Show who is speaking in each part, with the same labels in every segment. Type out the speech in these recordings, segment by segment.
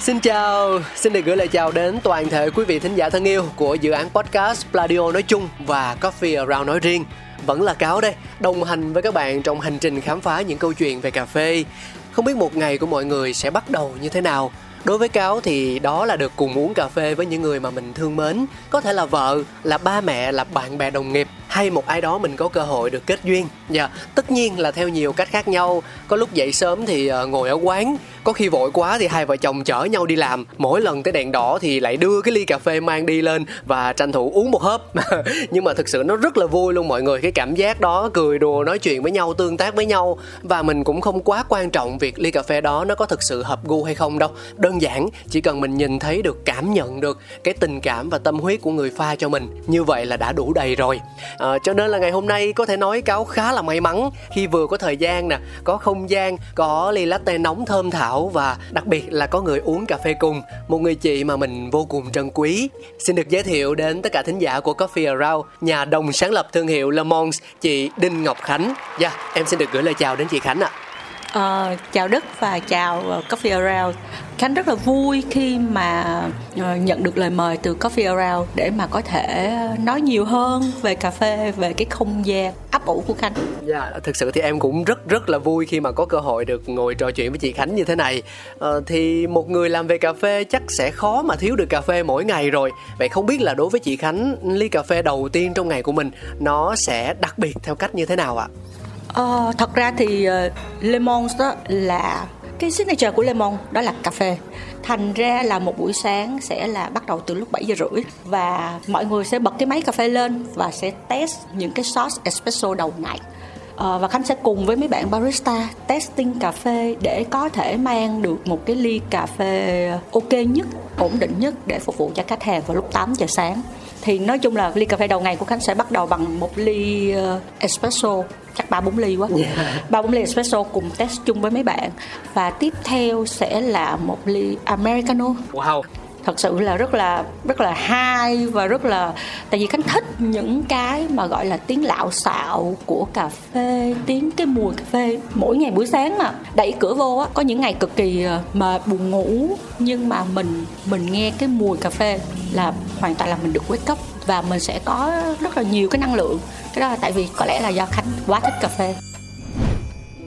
Speaker 1: Xin chào, xin được gửi lời chào đến toàn thể quý vị thính giả thân yêu của dự án podcast Pladio nói chung và Coffee Around nói riêng. Vẫn là Cáo đây, đồng hành với các bạn trong hành trình khám phá những câu chuyện về cà phê. Không biết một ngày của mọi người sẽ bắt đầu như thế nào? Đối với Cáo thì đó là được cùng uống cà phê với những người mà mình thương mến Có thể là vợ, là ba mẹ, là bạn bè đồng nghiệp hay một ai đó mình có cơ hội được kết duyên. Dạ, tất nhiên là theo nhiều cách khác nhau. Có lúc dậy sớm thì ờ, ngồi ở quán. Có khi vội quá thì hai vợ chồng chở nhau đi làm. Mỗi lần tới đèn đỏ thì lại đưa cái ly cà phê mang đi lên Và tranh thủ uống một hớp. Nhưng mà thực sự nó rất là vui luôn mọi người. Cái cảm giác đó cười đùa nói chuyện với nhau Tương tác với nhau. Và mình cũng không quá quan trọng việc ly cà phê đó nó có thực sự hợp gu hay không đâu. Đơn giản chỉ cần mình nhìn thấy được cảm nhận được cái tình cảm và tâm huyết của người pha cho mình. Như vậy là đã đủ đầy rồi à, Cho nên là ngày hôm nay có thể nói cáo khá là may mắn Khi vừa có thời gian nè Có không gian, có ly latte nóng thơm thảo Và đặc biệt là có người uống cà phê cùng Một người chị mà mình vô cùng trân quý. Xin được giới thiệu đến tất cả thính giả của Coffee Around Nhà đồng sáng lập thương hiệu Le Chị Đinh Ngọc Khánh. Dạ, em xin được gửi lời chào đến chị Khánh ạ.
Speaker 2: Uh, chào Đức và chào ờ, Coffee Around. Khánh rất là vui khi mà ờ, nhận được lời mời từ Coffee Around để mà có thể nói nhiều hơn về cà phê, về cái không gian ấp ủ của Khánh.
Speaker 1: Dạ, thực sự thì em cũng rất rất là vui khi mà có cơ hội được ngồi trò chuyện với chị Khánh như thế này. Ờ, thì một người làm về cà phê chắc sẽ khó mà thiếu được cà phê mỗi ngày rồi. Vậy không biết là đối với chị Khánh, ly cà phê đầu tiên trong ngày của mình nó sẽ đặc biệt theo cách như thế nào ạ?
Speaker 2: Ờ, thật ra thì ờ, uh, Lemon đó là cái signature của Lemon đó là cà phê. Thành ra là một buổi sáng sẽ là bắt đầu từ lúc 7 giờ rưỡi và mọi người sẽ bật cái máy cà phê lên và sẽ test những cái sauce espresso đầu ngày. Ờ, và Khánh sẽ cùng với mấy bạn barista testing cà phê để có thể mang được một cái ly cà phê ok nhất, ổn định nhất để phục vụ cho khách hàng vào lúc 8 giờ sáng. Thì nói chung là ly cà phê đầu ngày của Khánh sẽ bắt đầu bằng một ly ờ, espresso chắc ba bốn ly quá. Ba bốn ly espresso cùng test chung với mấy bạn. Và tiếp theo sẽ là một ly americano.
Speaker 1: Wow,
Speaker 2: thật sự là rất là rất là hay và rất là tại vì khánh thích những cái mà gọi là tiếng lạo xạo của cà phê tiếng cái mùi cà phê. Mỗi ngày buổi sáng mà đẩy cửa vô á có những ngày cực kỳ ờ, mệt buồn ngủ nhưng mà mình mình nghe cái mùi cà phê là hoàn toàn là mình được wake up. Và mình sẽ có rất là nhiều cái năng lượng cái đó là tại vì có lẽ là do khánh quá thích cà phê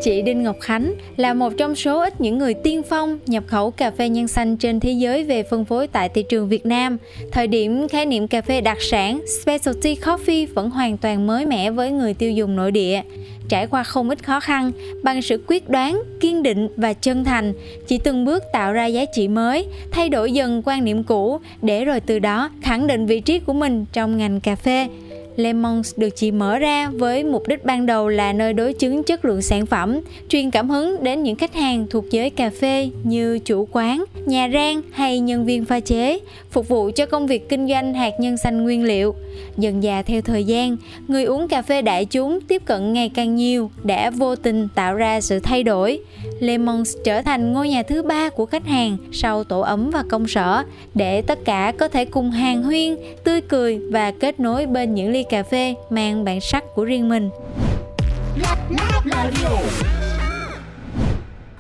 Speaker 3: Chị Đinh Ngọc Khánh là một trong số ít những người tiên phong nhập khẩu cà phê nhân xanh trên thế giới về phân phối tại thị trường Việt Nam. Thời điểm khái niệm cà phê đặc sản specialty coffee vẫn hoàn toàn mới mẻ với người tiêu dùng nội địa. Trải qua không ít khó khăn, bằng sự quyết đoán, kiên định và chân thành, chị từng bước tạo ra giá trị mới, thay đổi dần quan niệm cũ để rồi từ đó khẳng định vị trí của mình trong ngành cà phê. Lemons được chị mở ra với mục đích ban đầu là nơi đối chứng chất lượng sản phẩm, truyền cảm hứng đến những khách hàng thuộc giới cà phê như chủ quán, nhà rang hay nhân viên pha chế, phục vụ cho công việc kinh doanh hạt nhân xanh nguyên liệu. Dần dà theo thời gian, người uống cà phê đại chúng tiếp cận ngày càng nhiều đã vô tình tạo ra sự thay đổi. Lemons trở thành ngôi nhà thứ ba của khách hàng sau tổ ấm và công sở để tất cả có thể cùng hàng huyên, tươi cười và kết nối bên những ly cà phê mang bản sắc của riêng mình.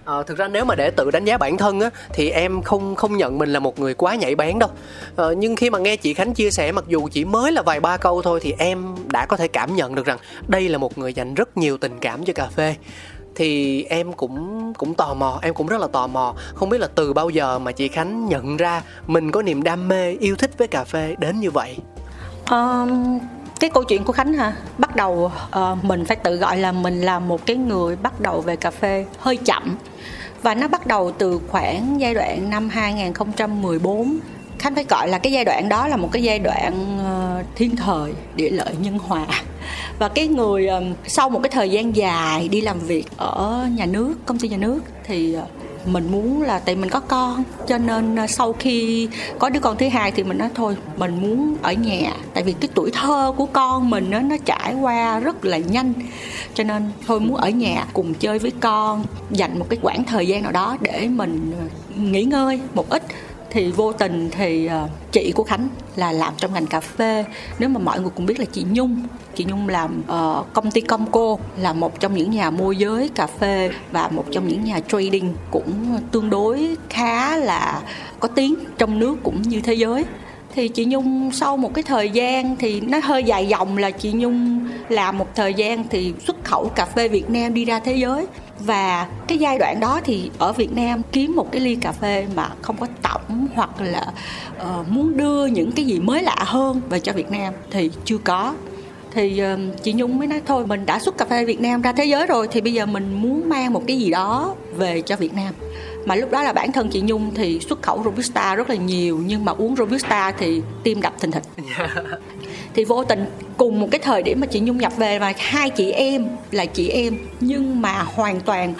Speaker 1: À, thực ra nếu mà để tự đánh giá bản thân á thì em không không nhận mình là một người quá nhảy bén đâu. à, nhưng khi mà nghe chị Khánh chia sẻ mặc dù chỉ mới là vài ba câu thôi thì em đã có thể cảm nhận được rằng đây là một người dành rất nhiều tình cảm cho cà phê thì em cũng cũng tò mò em cũng rất là tò mò. Không biết là từ bao giờ mà chị khánh nhận ra mình có niềm đam mê yêu thích với cà phê đến như vậy?
Speaker 2: Um, cái câu chuyện của khánh ha bắt đầu uh, mình phải tự gọi là mình là một cái người bắt đầu về cà phê hơi chậm. Và nó bắt đầu từ khoảng giai đoạn năm 2014 Khánh phải gọi là cái giai đoạn đó là một cái giai đoạn ờ, thiên thời, địa lợi, nhân hòa. Và cái người ờ, sau một cái thời gian dài đi làm việc ở nhà nước, công ty nhà nước thì ờ, mình muốn là tại mình có con, cho nên sau khi có đứa con thứ hai thì mình nói thôi, mình muốn ở nhà. Tại vì cái tuổi thơ của con mình nó nó trải qua rất là nhanh. Cho nên thôi muốn ở nhà cùng chơi với con, dành một cái khoảng thời gian nào đó để mình nghỉ ngơi một ít thì vô tình thì ờ, chị của khánh là làm trong ngành cà phê. Nếu mà mọi người cũng biết là chị nhung chị nhung làm uh, công ty comco là một trong những nhà môi giới cà phê và một trong những nhà trading cũng tương đối khá là có tiếng trong nước cũng như thế giới thì chị Nhung sau một cái thời gian thì nó hơi dài dòng là chị Nhung làm một thời gian thì xuất khẩu cà phê Việt Nam đi ra thế giới. Và cái giai đoạn đó thì ở Việt Nam kiếm một cái ly cà phê mà không có tổng hoặc là uh, muốn đưa những cái gì mới lạ hơn về cho Việt Nam thì chưa có. Thì uh, chị Nhung mới nói thôi mình đã xuất cà phê Việt Nam ra thế giới rồi thì bây giờ mình muốn mang một cái gì đó về cho Việt Nam mà lúc đó là bản thân chị Nhung thì xuất khẩu robusta rất là nhiều nhưng mà uống robusta thì tim đập thình thịch. Thì vô tình cùng một cái thời điểm mà chị Nhung nhập về và hai chị em là chị em nhưng mà hoàn toàn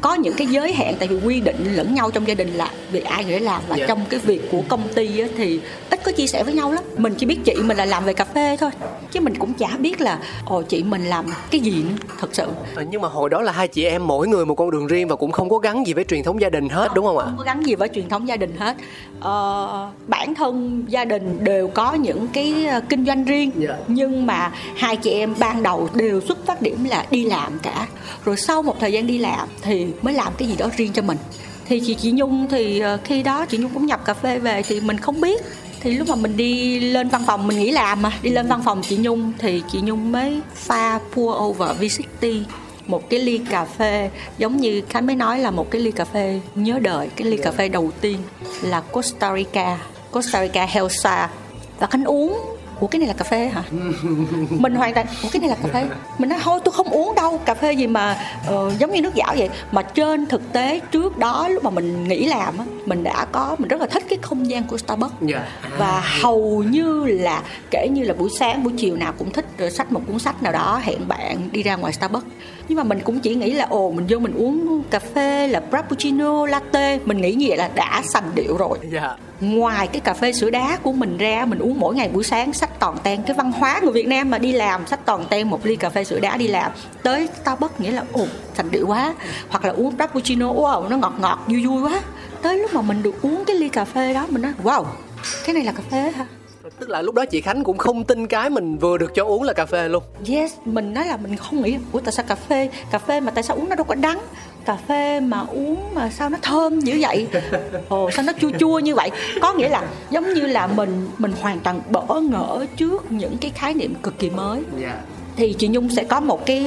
Speaker 2: có những cái giới hạn tại vì quy định lẫn nhau trong gia đình là việc ai người làm và yeah. Dạ. trong cái việc của công ty á, thì ít có chia sẻ với nhau lắm mình chỉ biết chị mình là làm về cà phê thôi chứ mình cũng chả biết là ồ chị mình làm cái gì nữa, thật sự
Speaker 1: à, nhưng mà hồi đó là hai chị em mỗi người một con đường riêng và cũng không có gắn gì với truyền thống gia đình hết không, đúng không ạ
Speaker 2: không có gắn gì với truyền thống gia đình hết ờ, bản thân gia đình đều có những cái ờ, kinh doanh riêng yeah. Dạ. nhưng mà hai chị em ban đầu đều xuất phát điểm là đi làm cả rồi sau một thời gian đi làm thì mới làm cái gì đó riêng cho mình. Thì chị chị Nhung thì ờ, khi đó chị Nhung cũng nhập cà phê về thì mình không biết. Thì lúc mà mình đi lên văn phòng mình nghỉ làm mà đi lên văn phòng chị Nhung thì chị Nhung mới pha pour over V60 một cái ly cà phê giống như Khánh mới nói là một cái ly cà phê nhớ đời cái ly cà phê đầu tiên là Costa Rica Costa Rica Helsa và Khánh uống ủa cái này là cà phê hả mình hoàn toàn ủa cái này là cà phê mình nói thôi tôi không uống đâu cà phê gì mà uh, giống như nước dảo vậy mà trên thực tế trước đó lúc mà mình nghỉ làm á mình đã có mình rất là thích cái không gian của Starbucks yeah. Dạ. và hầu như là kể như là buổi sáng buổi chiều nào cũng thích rồi sách một cuốn sách nào đó hẹn bạn đi ra ngoài Starbucks nhưng mà mình cũng chỉ nghĩ là ồ mình vô mình uống cà phê là frappuccino latte. Mình nghĩ như vậy là đã sành điệu rồi. Yeah dạ. Ngoài cái cà phê sữa đá của mình ra mình uống mỗi ngày buổi sáng sách toàn ten. Cái văn hóa người Việt Nam mà đi làm sách toàn ten một ly cà phê sữa đá đi làm. Tới Starbucks nghĩa là ồ thành điệu quá. Hoặc là uống frappuccino wow nó ngọt ngọt vui vui quá. Tới lúc mà mình được uống cái ly cà phê đó mình nói wow cái này là cà phê hả
Speaker 1: tức là lúc đó chị khánh cũng không tin cái mình vừa được cho uống là cà phê luôn.
Speaker 2: Yes mình nói là mình không nghĩ ủa tại sao cà phê? Cà phê mà tại sao uống nó đâu có đắng? Cà phê mà uống mà sao nó thơm dữ vậy? Ồ sao nó chua chua như vậy? Có nghĩa là giống như là mình mình hoàn toàn bỡ ngỡ trước những cái khái niệm cực kỳ mới. Yeah dạ. thì chị Nhung sẽ có một cái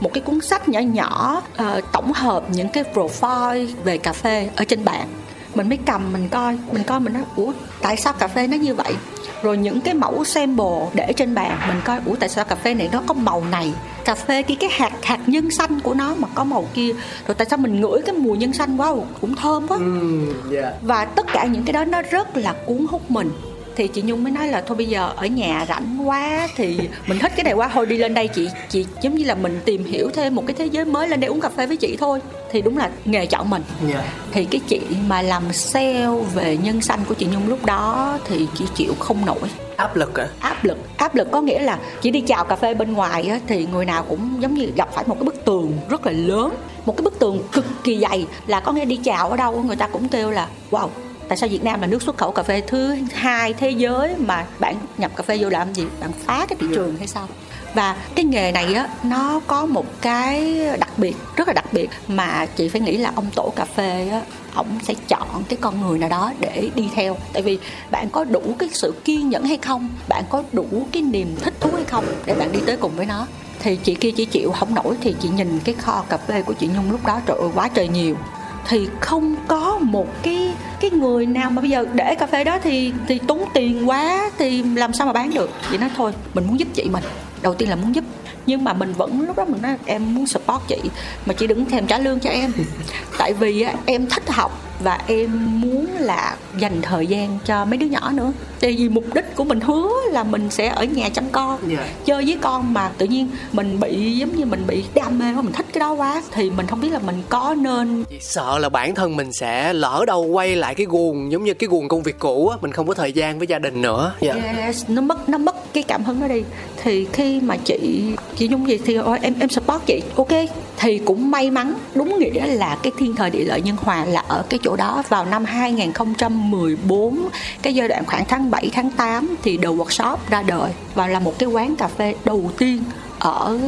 Speaker 2: một cái cuốn sách nhỏ nhỏ uh, tổng hợp những cái profile về cà phê ở trên bàn mình mới cầm mình coi mình coi mình nói ủa tại sao cà phê nó như vậy rồi những cái mẫu sample để trên bàn mình coi ủa tại sao cà phê này nó có màu này? Cà phê cái cái hạt hạt nhân xanh của nó mà có màu kia. Rồi tại sao mình ngửi cái mùi nhân xanh wow cũng thơm quá. Mm, yeah. và tất cả những cái đó nó rất là cuốn hút mình thì chị nhung mới nói là thôi bây giờ ở nhà rảnh quá thì mình thích cái này quá thôi đi lên đây chị chị giống như là mình tìm hiểu thêm một cái thế giới mới lên đây uống cà phê với chị thôi thì đúng là nghề chọn mình yeah. Dạ. thì cái chị mà làm sale về nhân xanh của chị nhung lúc đó thì chị chịu không nổi
Speaker 1: áp lực à?
Speaker 2: áp lực áp lực có nghĩa là chỉ đi chào cà phê bên ngoài á, thì người nào cũng giống như gặp phải một cái bức tường rất là lớn một cái bức tường cực kỳ dày là có nghĩa đi chào ở đâu người ta cũng kêu là wow tại sao Việt Nam là nước xuất khẩu cà phê thứ hai thế giới mà bạn nhập cà phê vô làm gì? Bạn phá cái thị trường hay sao? Và cái nghề này á, nó có một cái đặc biệt, rất là đặc biệt mà chị phải nghĩ là ông tổ cà phê á ông sẽ chọn cái con người nào đó để đi theo. Tại vì bạn có đủ cái sự kiên nhẫn hay không? Bạn có đủ cái niềm thích thú hay không để bạn đi tới cùng với nó? Thì chị kia chỉ chịu, không nổi thì chị nhìn cái kho cà phê của chị nhung lúc đó trời ơi, quá trời nhiều thì không có một cái cái người nào mà bây giờ để cà phê đó thì thì tốn tiền quá thì làm sao mà bán được? Vậy nói thôi, mình muốn giúp chị mình. Đầu tiên là muốn giúp. Nhưng mà mình vẫn, lúc đó mình nói, em muốn support chị, mà chị đừng thèm trả lương cho em. Tại vì em thích học và em muốn là dành thời gian cho mấy đứa nhỏ nữa tại vì mục đích của mình hứa là mình sẽ ở nhà chăm con yeah. Dạ. chơi với con mà tự nhiên mình bị giống như mình bị đam mê quá mình thích cái đó quá thì mình không biết là mình có nên
Speaker 1: sợ là bản thân mình sẽ lỡ đâu quay lại cái guồng giống như cái guồng công việc cũ á mình không có thời gian với gia đình nữa
Speaker 2: yeah. Dạ. yes, nó mất nó mất cái cảm hứng đó đi thì khi mà chị chị nhung gì thì ôi em em support chị ok thì cũng may mắn đúng nghĩa là cái thiên thời địa lợi nhân hòa là ở cái chỗ đó vào năm 2014 cái giai đoạn khoảng tháng 7 tháng 8 thì The Workshop ra đời và là một cái quán cà phê đầu tiên ở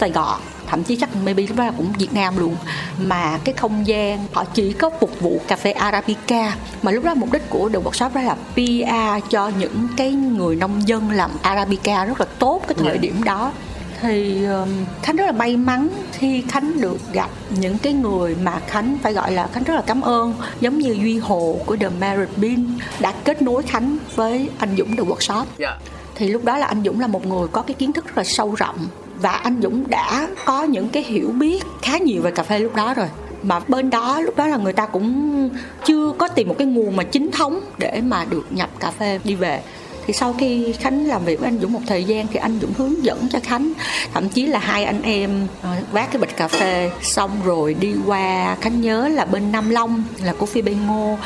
Speaker 2: Sài Gòn thậm chí chắc maybe lúc đó là cũng Việt Nam luôn mà cái không gian họ chỉ có phục vụ cà phê Arabica mà lúc đó mục đích của The Workshop đó là PR cho những cái người nông dân làm Arabica rất là tốt cái thời. Dạ. điểm đó thì khánh rất là may mắn khi khánh được gặp những cái người mà khánh phải gọi là khánh rất là cảm ơn giống như duy hồ của the merit bean đã kết nối khánh với anh dũng the workshop yeah. Dạ. thì lúc đó là anh dũng là một người có cái kiến thức rất là sâu rộng và anh dũng đã có những cái hiểu biết khá nhiều về cà phê lúc đó rồi mà bên đó lúc đó là người ta cũng chưa có tìm một cái nguồn mà chính thống để mà được nhập cà phê đi về thì sau khi khánh làm việc với anh dũng một thời gian thì anh dũng hướng dẫn cho khánh thậm chí là hai anh em uh, vác cái bịch cà phê xong rồi đi qua khánh nhớ là bên nam long là của phi bên ngô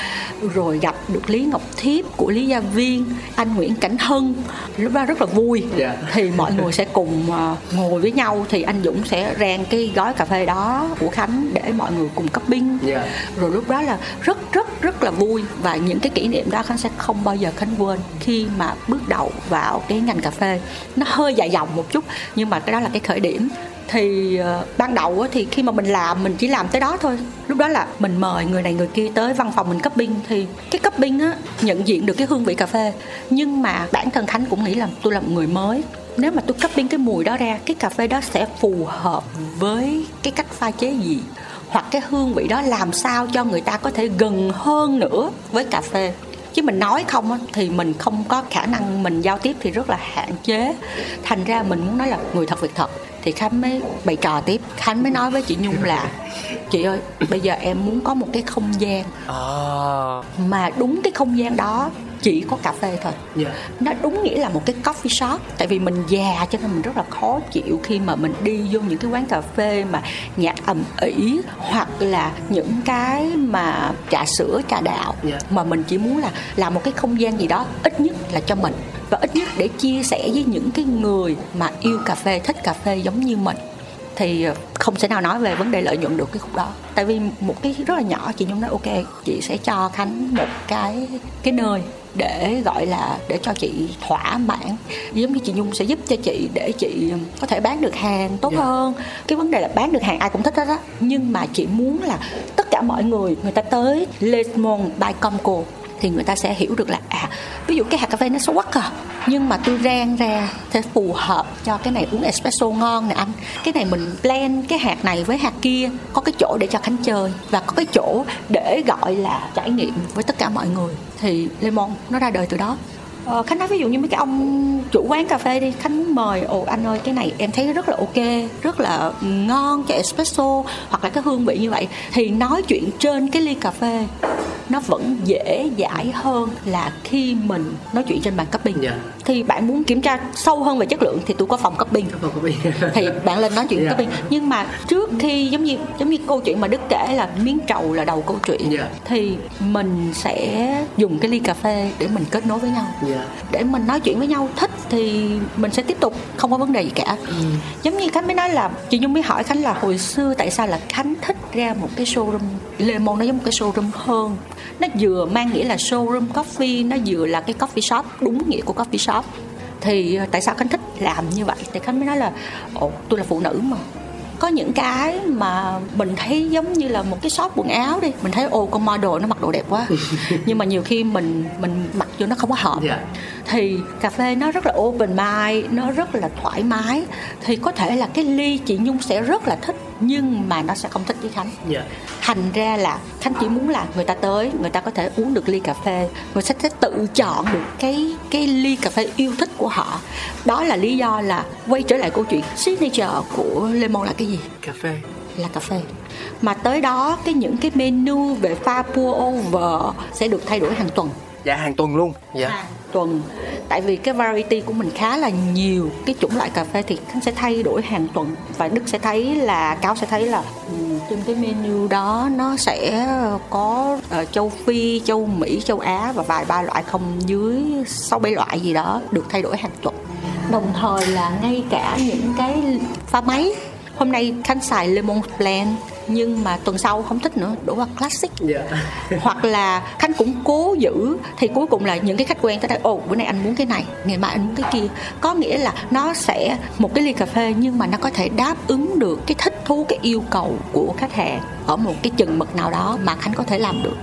Speaker 2: rồi gặp được lý ngọc thiếp của lý gia viên anh nguyễn cảnh hân lúc đó rất là vui yeah. Dạ. thì mọi người sẽ cùng uh, ngồi với nhau thì anh dũng sẽ rang cái gói cà phê đó của khánh để mọi người cùng cấp binh yeah. Dạ. rồi lúc đó là rất rất rất là vui và những cái kỷ niệm đó khánh sẽ không bao giờ khánh quên khi mà bước đầu vào cái ngành cà phê. Nó hơi dài dòng một chút nhưng mà cái đó là cái khởi điểm. Thì uh, ban đầu thì khi mà mình làm mình chỉ làm tới đó thôi. Lúc đó là mình mời người này người kia tới văn phòng mình cấp binh thì cái cấp binh á nhận diện được cái hương vị cà phê. Nhưng mà bản thân khánh cũng nghĩ là tôi là một người mới. Nếu mà tôi cấp binh cái mùi đó ra cái cà phê đó sẽ phù hợp với cái cách pha chế gì? Hoặc cái hương vị đó làm sao cho người ta có thể gần hơn nữa với cà phê? Chứ mình nói không thì mình không có khả năng mình giao tiếp thì rất là hạn chế. Thành ra mình muốn nói là người thật việc thật. Thì khánh mới bày trò tiếp. Khánh mới nói với chị nhung là chị ơi bây giờ em muốn có một cái không gian à. mà đúng cái không gian đó chỉ có cà phê thôi yeah. Dạ. nó đúng nghĩa là một cái coffee shop tại vì mình già cho nên mình rất là khó chịu khi mà mình đi vô những cái quán cà phê mà nhạc ầm ĩ hoặc là những cái mà trà sữa trà đạo yeah. Dạ. mà mình chỉ muốn là làm một cái không gian gì đó ít nhất là cho mình và ít nhất để chia sẻ với những cái người mà yêu cà phê thích cà phê giống như mình thì ờ, không thể nào nói về vấn đề lợi nhuận được cái khúc đó tại vì một cái rất là nhỏ chị nhung nói ok chị sẽ cho khánh một cái cái nơi để gọi là để cho chị thỏa mãn giống như chị nhung sẽ giúp cho chị để chị có thể bán được hàng tốt yeah. Dạ. hơn cái vấn đề là bán được hàng ai cũng thích hết á nhưng mà chị muốn là tất cả mọi người người ta tới Lesmond by Comco thì người ta sẽ hiểu được là à ví dụ cái hạt cà phê nó xấu quắc à nhưng mà tôi rang ra sẽ phù hợp cho cái này uống espresso ngon nè anh. Cái này mình blend cái hạt này với hạt kia, có cái chỗ để cho khánh chơi và có cái chỗ để gọi là trải nghiệm với tất cả mọi người. Thì lemon nó ra đời từ đó. Ờ, Khánh nói ví dụ như mấy cái ông chủ quán cà phê đi Khánh mời ồ anh ơi cái này em thấy rất là ok rất là ngon cho espresso hoặc là cái hương vị như vậy thì nói chuyện trên cái ly cà phê nó vẫn dễ dãi hơn là khi mình nói chuyện trên bàn cupping yeah. Dạ. thì bạn muốn kiểm tra sâu hơn về chất lượng thì tôi có phòng cupping thì bạn lên nói chuyện yeah. Dạ. cupping nhưng mà trước khi giống như giống như câu chuyện mà đức kể là miếng trầu là đầu câu chuyện yeah. Dạ. thì mình sẽ dùng cái ly cà phê để mình kết nối với nhau yeah. Để mình nói chuyện với nhau thích thì mình sẽ tiếp tục không có vấn đề gì cả. Ừ. giống như khánh mới nói là chị nhung mới hỏi khánh là hồi xưa tại sao là khánh thích ra một cái showroom lemon nó giống một cái showroom hơn. Nó vừa mang nghĩa là showroom coffee nó vừa là cái coffee shop đúng nghĩa của coffee shop. Thì ờ, tại sao khánh thích làm như vậy? Thì khánh mới nói là ồ tôi là phụ nữ mà có những cái mà mình thấy giống như là một cái shop quần áo đi mình thấy ồ con model nó mặc đồ đẹp quá. Nhưng mà nhiều khi mình mình mặc vô nó không có hợp.
Speaker 1: Dạ.
Speaker 2: thì cà phê nó rất là open mind nó rất là thoải mái. Thì có thể là cái ly chị nhung sẽ rất là thích nhưng mà nó sẽ không thích với khánh.
Speaker 1: Dạ.
Speaker 2: Thành ra là khánh chỉ muốn là người ta tới người ta có thể uống được ly cà phê. Người ta sẽ tự chọn được cái cái ly cà phê yêu thích của họ. Đó là lý do là quay trở lại câu chuyện signature của lemon là cái gì?
Speaker 1: Cà phê.
Speaker 2: Là cà phê. Mà tới đó cái những cái menu về pha pour over sẽ được thay đổi hàng tuần
Speaker 1: dạ hàng tuần luôn. Dạ.
Speaker 2: Hàng tuần. Tại vì cái variety của mình khá là nhiều. Cái chủng loại cà phê thì khánh sẽ thay đổi hàng tuần và đức sẽ thấy là cáo sẽ thấy là trên cái menu đó nó sẽ có ờ, châu phi châu mỹ châu á và vài ba loại không dưới sáu bảy loại gì đó được thay đổi hàng tuần. Đồng thời là ngay cả những cái pha máy. Hôm nay khánh xài lemon blend nhưng mà tuần sau không thích nữa đổi qua classic.
Speaker 1: Dạ.
Speaker 2: Hoặc là khánh cũng cố giữ thì cuối cùng là những cái khách quen tới đây ồ bữa nay anh muốn cái này ngày mai anh muốn cái kia. Có nghĩa là nó sẽ một cái ly cà phê nhưng mà nó có thể đáp ứng được cái thích thú cái yêu cầu của khách hàng ở một cái chừng mực nào đó mà khánh có thể làm được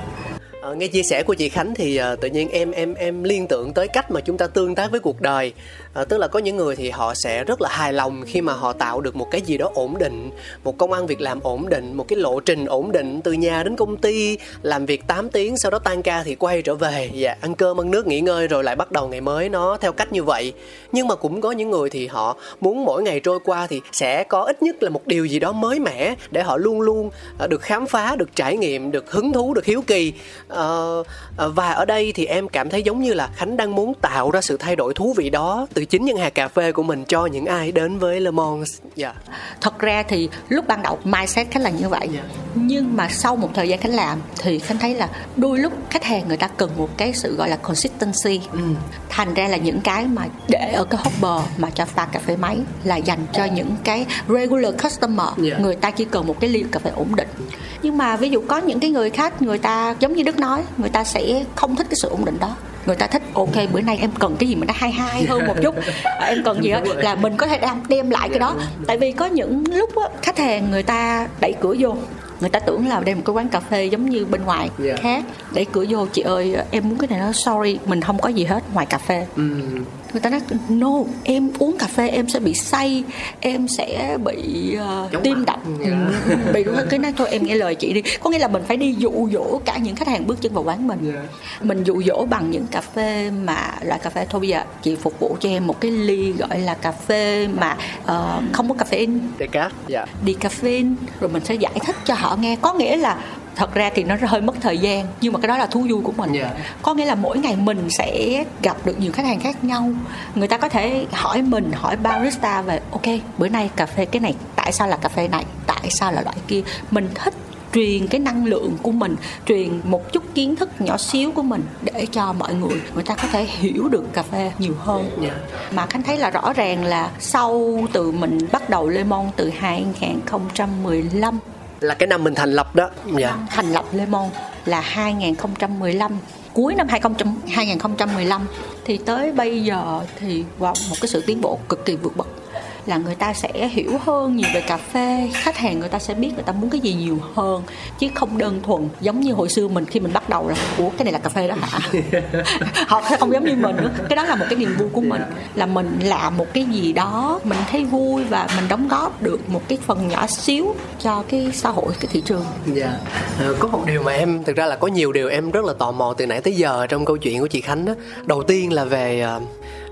Speaker 1: À, nghe chia sẻ của chị Khánh thì à, tự nhiên em em em liên tưởng tới cách mà chúng ta tương tác với cuộc đời. À, tức là có những người thì họ sẽ rất là hài lòng khi mà họ tạo được một cái gì đó ổn định một công ăn việc làm ổn định một cái lộ trình ổn định từ nhà đến công ty làm việc 8 tiếng sau đó tan ca thì quay trở về. Dạ ăn cơm ăn nước nghỉ ngơi rồi lại bắt đầu ngày mới. Nó theo cách như vậy. Nhưng mà cũng có những người thì họ muốn mỗi ngày trôi qua thì sẽ có ít nhất là một điều gì đó mới mẻ để họ luôn luôn được khám phá được trải nghiệm được hứng thú được hiếu kỳ. Ờ, ờ, và ở đây thì em cảm thấy giống như là khánh đang muốn tạo ra sự thay đổi thú vị đó từ chính những hạt cà phê của mình cho những ai đến với Le Mans. Dạ.
Speaker 2: Thật ra thì lúc ban đầu mindset khánh là như vậy.
Speaker 1: Dạ.
Speaker 2: nhưng mà sau một thời gian khánh làm thì khánh thấy là đôi lúc khách hàng người ta cần một cái sự gọi là consistency. Thành ra là những cái mà để ở cái hopper mà cho pha cà phê máy là dành cho những cái regular customer.
Speaker 1: Dạ.
Speaker 2: người ta chỉ cần một cái ly cà phê ổn định. Nhưng mà ví dụ có những cái người khách người ta giống như đức nói người ta sẽ không thích cái sự ổn định đó. Người ta thích ok bữa nay em cần cái gì mà nó hay hay hơn một chút. À, em cần gì đó là mình có thể đem đem lại cái đó. Tại vì có những lúc á, khách hàng người ta đẩy cửa vô người ta tưởng là đây một cái quán cà phê giống như bên ngoài khác đẩy cửa vô chị ơi em muốn cái này nó sorry mình không có gì hết ngoài cà phê người ta nói no em uống cà phê em sẽ bị say em sẽ bị uh, tim đập.
Speaker 1: Dạ.
Speaker 2: ừ, bị cái nói thôi em nghe lời chị đi. Có nghĩa là mình phải đi dụ dỗ cả những khách hàng bước chân vào quán mình.
Speaker 1: Dạ.
Speaker 2: mình dụ dỗ bằng những cà phê mà loại cà phê thôi bây giờ chị phục vụ cho em một cái ly gọi là cà phê mà ờ, không có caffeine.
Speaker 1: Decaf dạ.
Speaker 2: Đi caffeine rồi mình sẽ giải thích cho họ nghe. Có nghĩa là thật ra thì nó hơi mất thời gian nhưng mà cái đó là thú vui của mình
Speaker 1: Dạ.
Speaker 2: có nghĩa là mỗi ngày mình sẽ gặp được nhiều khách hàng khác nhau người ta có thể hỏi mình hỏi barista về ok bữa nay cà phê cái này tại sao là cà phê này tại sao là loại kia mình thích truyền cái năng lượng của mình truyền một chút kiến thức nhỏ xíu của mình để cho mọi người người ta có thể hiểu được cà phê nhiều hơn
Speaker 1: Dạ.
Speaker 2: mà khánh thấy là rõ ràng là sau từ mình bắt đầu Lemon từ 2015
Speaker 1: là cái năm mình thành lập đó. Dạ.
Speaker 2: năm thành lập Lemon là 2015 cuối năm 2000 2015 thì tới bây giờ thì wow, một cái sự tiến bộ cực kỳ vượt bậc là người ta sẽ hiểu hơn nhiều về cà phê khách hàng người ta sẽ biết người ta muốn cái gì nhiều hơn chứ không đơn thuần giống như hồi xưa mình khi mình bắt đầu là ủa cái này là cà phê đó hả họ sẽ không giống như mình nữa cái đó là một cái niềm vui của mình là mình làm một cái gì đó mình thấy vui và mình đóng góp được một cái phần nhỏ xíu cho cái xã hội cái thị trường
Speaker 1: Dạ. Ờ, có một điều mà em thực ra là có nhiều điều em rất là tò mò từ nãy tới giờ trong câu chuyện của chị Khánh đó. Đầu tiên là về ờ,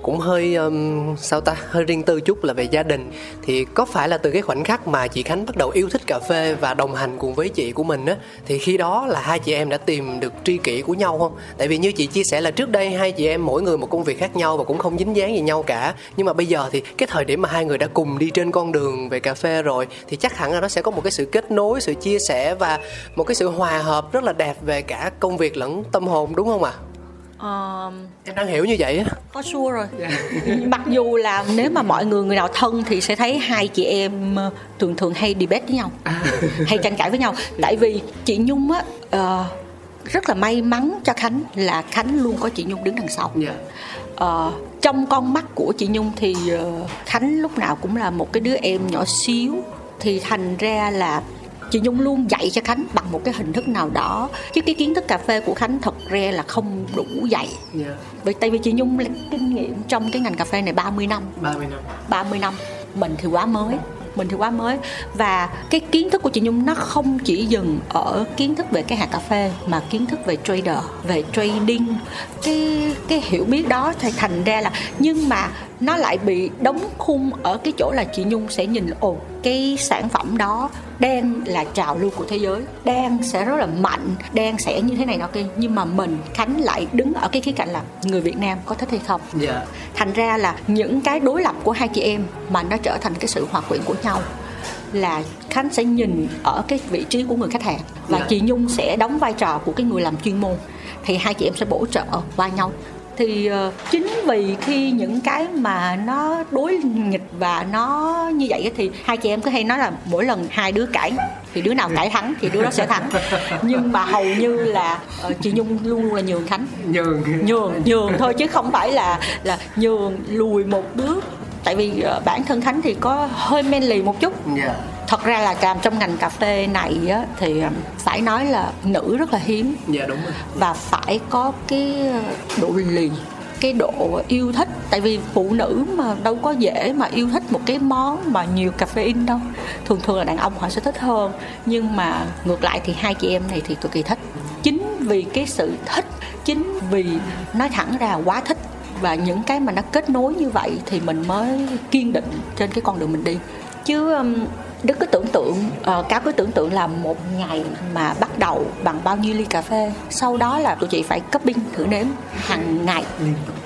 Speaker 1: cũng hơi um, sao ta hơi riêng tư chút là về gia đình. Thì có phải là từ cái khoảnh khắc mà chị Khánh bắt đầu yêu thích cà phê và đồng hành cùng với chị của mình á thì khi đó là hai chị em đã tìm được tri kỷ của nhau không? Tại vì như chị chia sẻ là trước đây hai chị em mỗi người một công việc khác nhau và cũng không dính dáng gì nhau cả. Nhưng mà bây giờ thì cái thời điểm mà hai người đã cùng đi trên con đường về cà phê rồi thì chắc hẳn là nó sẽ có một cái sự kết nối sự chia sẻ và một cái sự hòa hợp rất là đẹp về cả công việc lẫn tâm hồn đúng không ạ?
Speaker 2: Ờ,
Speaker 1: em đang hiểu như vậy á.
Speaker 2: có sure rồi. Mặc dù là nếu mà mọi người người nào thân thì sẽ thấy hai chị em ờ, thường thường hay debate với nhau hay tranh cãi với nhau. Tại vì chị nhung á ờ, rất là may mắn cho khánh là khánh luôn có chị nhung đứng đằng sau.
Speaker 1: Dạ.
Speaker 2: Ờ, trong con mắt của chị Nhung thì ờ, Khánh lúc nào cũng là một cái đứa em nhỏ xíu. Thì thành ra là chị Nhung luôn dạy cho Khánh bằng một cái hình thức nào đó. Chứ cái kiến thức cà phê của Khánh thật ra là không đủ dạy.
Speaker 1: Dạ.
Speaker 2: Vì tại vì chị Nhung là kinh nghiệm trong cái ngành cà phê này 30 năm.
Speaker 1: 30 năm.
Speaker 2: 30 năm. Mình thì quá mới. Mình thì quá mới. Và cái kiến thức của chị Nhung nó không chỉ dừng ở kiến thức về cái hạt cà phê mà kiến thức về trader về trading. Cái cái hiểu biết đó thì thành ra là nhưng mà nó lại bị đóng khung ở cái chỗ là chị Nhung sẽ nhìn ồ cái sản phẩm đó đang là trào lưu của thế giới đang sẽ rất là mạnh đang sẽ như thế này nọ kia. Nhưng mà mình Khánh lại đứng ở cái khía cạnh là người Việt Nam có thích hay không?
Speaker 1: Dạ.
Speaker 2: Thành ra là những cái đối lập của hai chị em mà nó trở thành cái sự hòa quyện của nhau là khánh sẽ nhìn ở cái vị trí của người khách hàng và
Speaker 1: Dạ.
Speaker 2: chị nhung sẽ đóng vai trò của cái người làm chuyên môn. Thì hai chị em sẽ bổ trợ vai nhau thì ờ, chính vì khi những cái mà nó đối nghịch và nó như vậy thì hai chị em cứ hay nói là mỗi lần hai đứa cãi thì đứa nào cãi thắng thì đứa đó sẽ thắng. Nhưng mà hầu như là ờ, chị nhung luôn luôn là nhường khánh
Speaker 1: nhường.
Speaker 2: Nhường nhường thôi chứ không phải là là nhường lùi một bước tại vì ờ, bản thân khánh thì có hơi men lì một chút.
Speaker 1: Dạ.
Speaker 2: Thật ra là làm trong ngành cà phê này á, thì ờ, phải nói là nữ rất là hiếm.
Speaker 1: Dạ đúng rồi.
Speaker 2: Và phải có cái ờ, độ lì cái độ yêu thích. Tại vì phụ nữ mà đâu có dễ mà yêu thích một cái món mà nhiều caffeine đâu. Thường thường là đàn ông họ sẽ thích hơn. Nhưng mà ngược lại thì hai chị em này thì cực kỳ thích. Chính vì cái sự thích chính vì nói thẳng ra quá thích và những cái mà nó kết nối như vậy thì mình mới kiên định trên cái con đường mình đi. Chứ um, Đức cứ tưởng tượng, uh, Cáo cứ tưởng tượng là một ngày mà bắt đầu bằng bao nhiêu ly cà phê. Sau đó là tụi chị phải cupping thử nếm hàng ngày.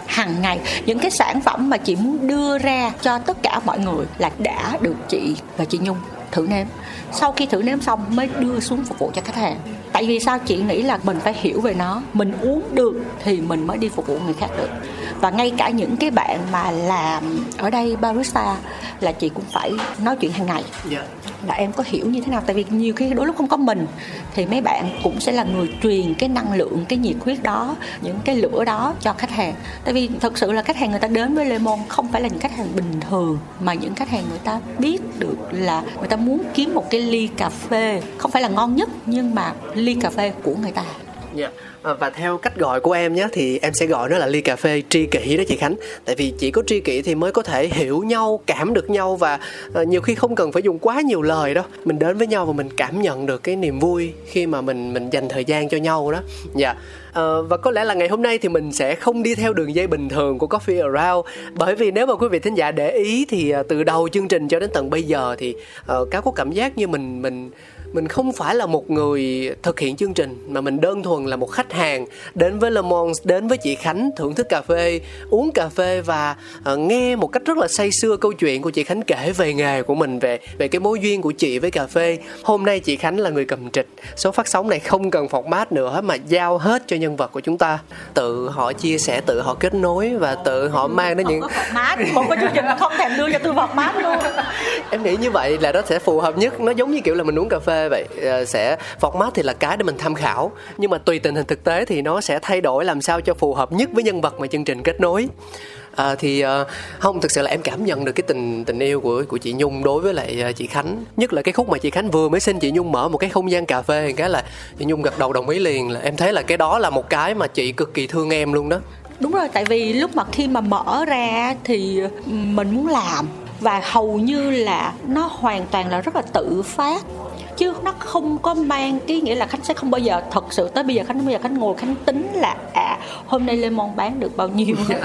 Speaker 2: Hàng ngày. Những cái sản phẩm mà chị muốn đưa ra cho tất cả mọi người là đã được chị và chị Nhung thử nếm. Sau khi thử nếm xong mới đưa xuống phục vụ cho khách hàng. Tại vì sao chị nghĩ là mình phải hiểu về nó. Mình uống được thì mình mới đi phục vụ người khác được và ngay cả những cái bạn mà làm ở đây barista là chị cũng phải nói chuyện hàng ngày.
Speaker 1: Dạ.
Speaker 2: Là em có hiểu như thế nào? Tại vì nhiều khi đôi lúc không có mình thì mấy bạn cũng sẽ là người truyền cái năng lượng cái nhiệt huyết đó những cái lửa đó cho khách hàng. Tại vì thật sự là khách hàng người ta đến với Lemon không phải là những khách hàng bình thường mà những khách hàng người ta biết được là người ta muốn kiếm một cái ly cà phê. Không phải là ngon nhất nhưng mà ly cà phê của người ta
Speaker 1: Dạ. Yeah. Và theo cách gọi của em nhé thì em sẽ gọi nó là ly cà phê tri kỷ đó chị Khánh. Tại vì chỉ có tri kỷ thì mới có thể hiểu nhau, cảm được nhau và à, nhiều khi không cần phải dùng quá nhiều lời đâu. Mình đến với nhau và mình cảm nhận được cái niềm vui khi mà mình mình dành thời gian cho nhau đó. Dạ. Ờ, và có lẽ là ngày hôm nay thì mình sẽ không đi theo đường dây bình thường của Coffee Around bởi vì nếu mà quý vị thính giả để ý thì từ đầu chương trình cho đến tận bây giờ thì ờ, uh, cáo có cảm giác như mình mình mình không phải là một người thực hiện chương trình mà mình đơn thuần là một khách hàng đến với Le Monde, đến với chị Khánh thưởng thức cà phê, uống cà phê và uh, nghe một cách rất là say sưa câu chuyện của chị Khánh kể về nghề của mình về về cái mối duyên của chị với cà phê. Hôm nay chị Khánh là người cầm trịch. Số phát sóng này không cần format nữa mà giao hết cho nhân vật của chúng ta. Tự họ chia sẻ, tự họ kết nối và tự họ mang đến những
Speaker 2: có format có chương trình mà không thèm đưa cho tôi format luôn
Speaker 1: em nghĩ như vậy là nó sẽ phù hợp nhất nó giống như kiểu là mình uống cà phê vậy ờ, sẽ format thì là cái để mình tham khảo. Nhưng mà tùy tình hình thực tế thì nó sẽ thay đổi làm sao cho phù hợp nhất với nhân vật mà chương trình kết nối. À, thì ờ, không thực sự là em cảm nhận được cái tình tình yêu của của chị Nhung đối với lại chị Khánh. Nhất là cái khúc mà chị Khánh vừa mới xin chị Nhung mở một cái không gian cà phê cái là chị Nhung gật đầu đồng ý liền là em thấy là cái đó là một cái mà chị cực kỳ thương em luôn đó.
Speaker 2: Đúng rồi tại vì lúc mà khi mà mở ra thì ừ, mình muốn làm. Và hầu như là nó hoàn toàn là rất là tự phát chứ nó không có mang cái nghĩa là khánh sẽ không bao giờ thật sự tới bây giờ khánh bao giờ khánh ngồi khánh tính là à hôm nay lemon bán được bao nhiêu?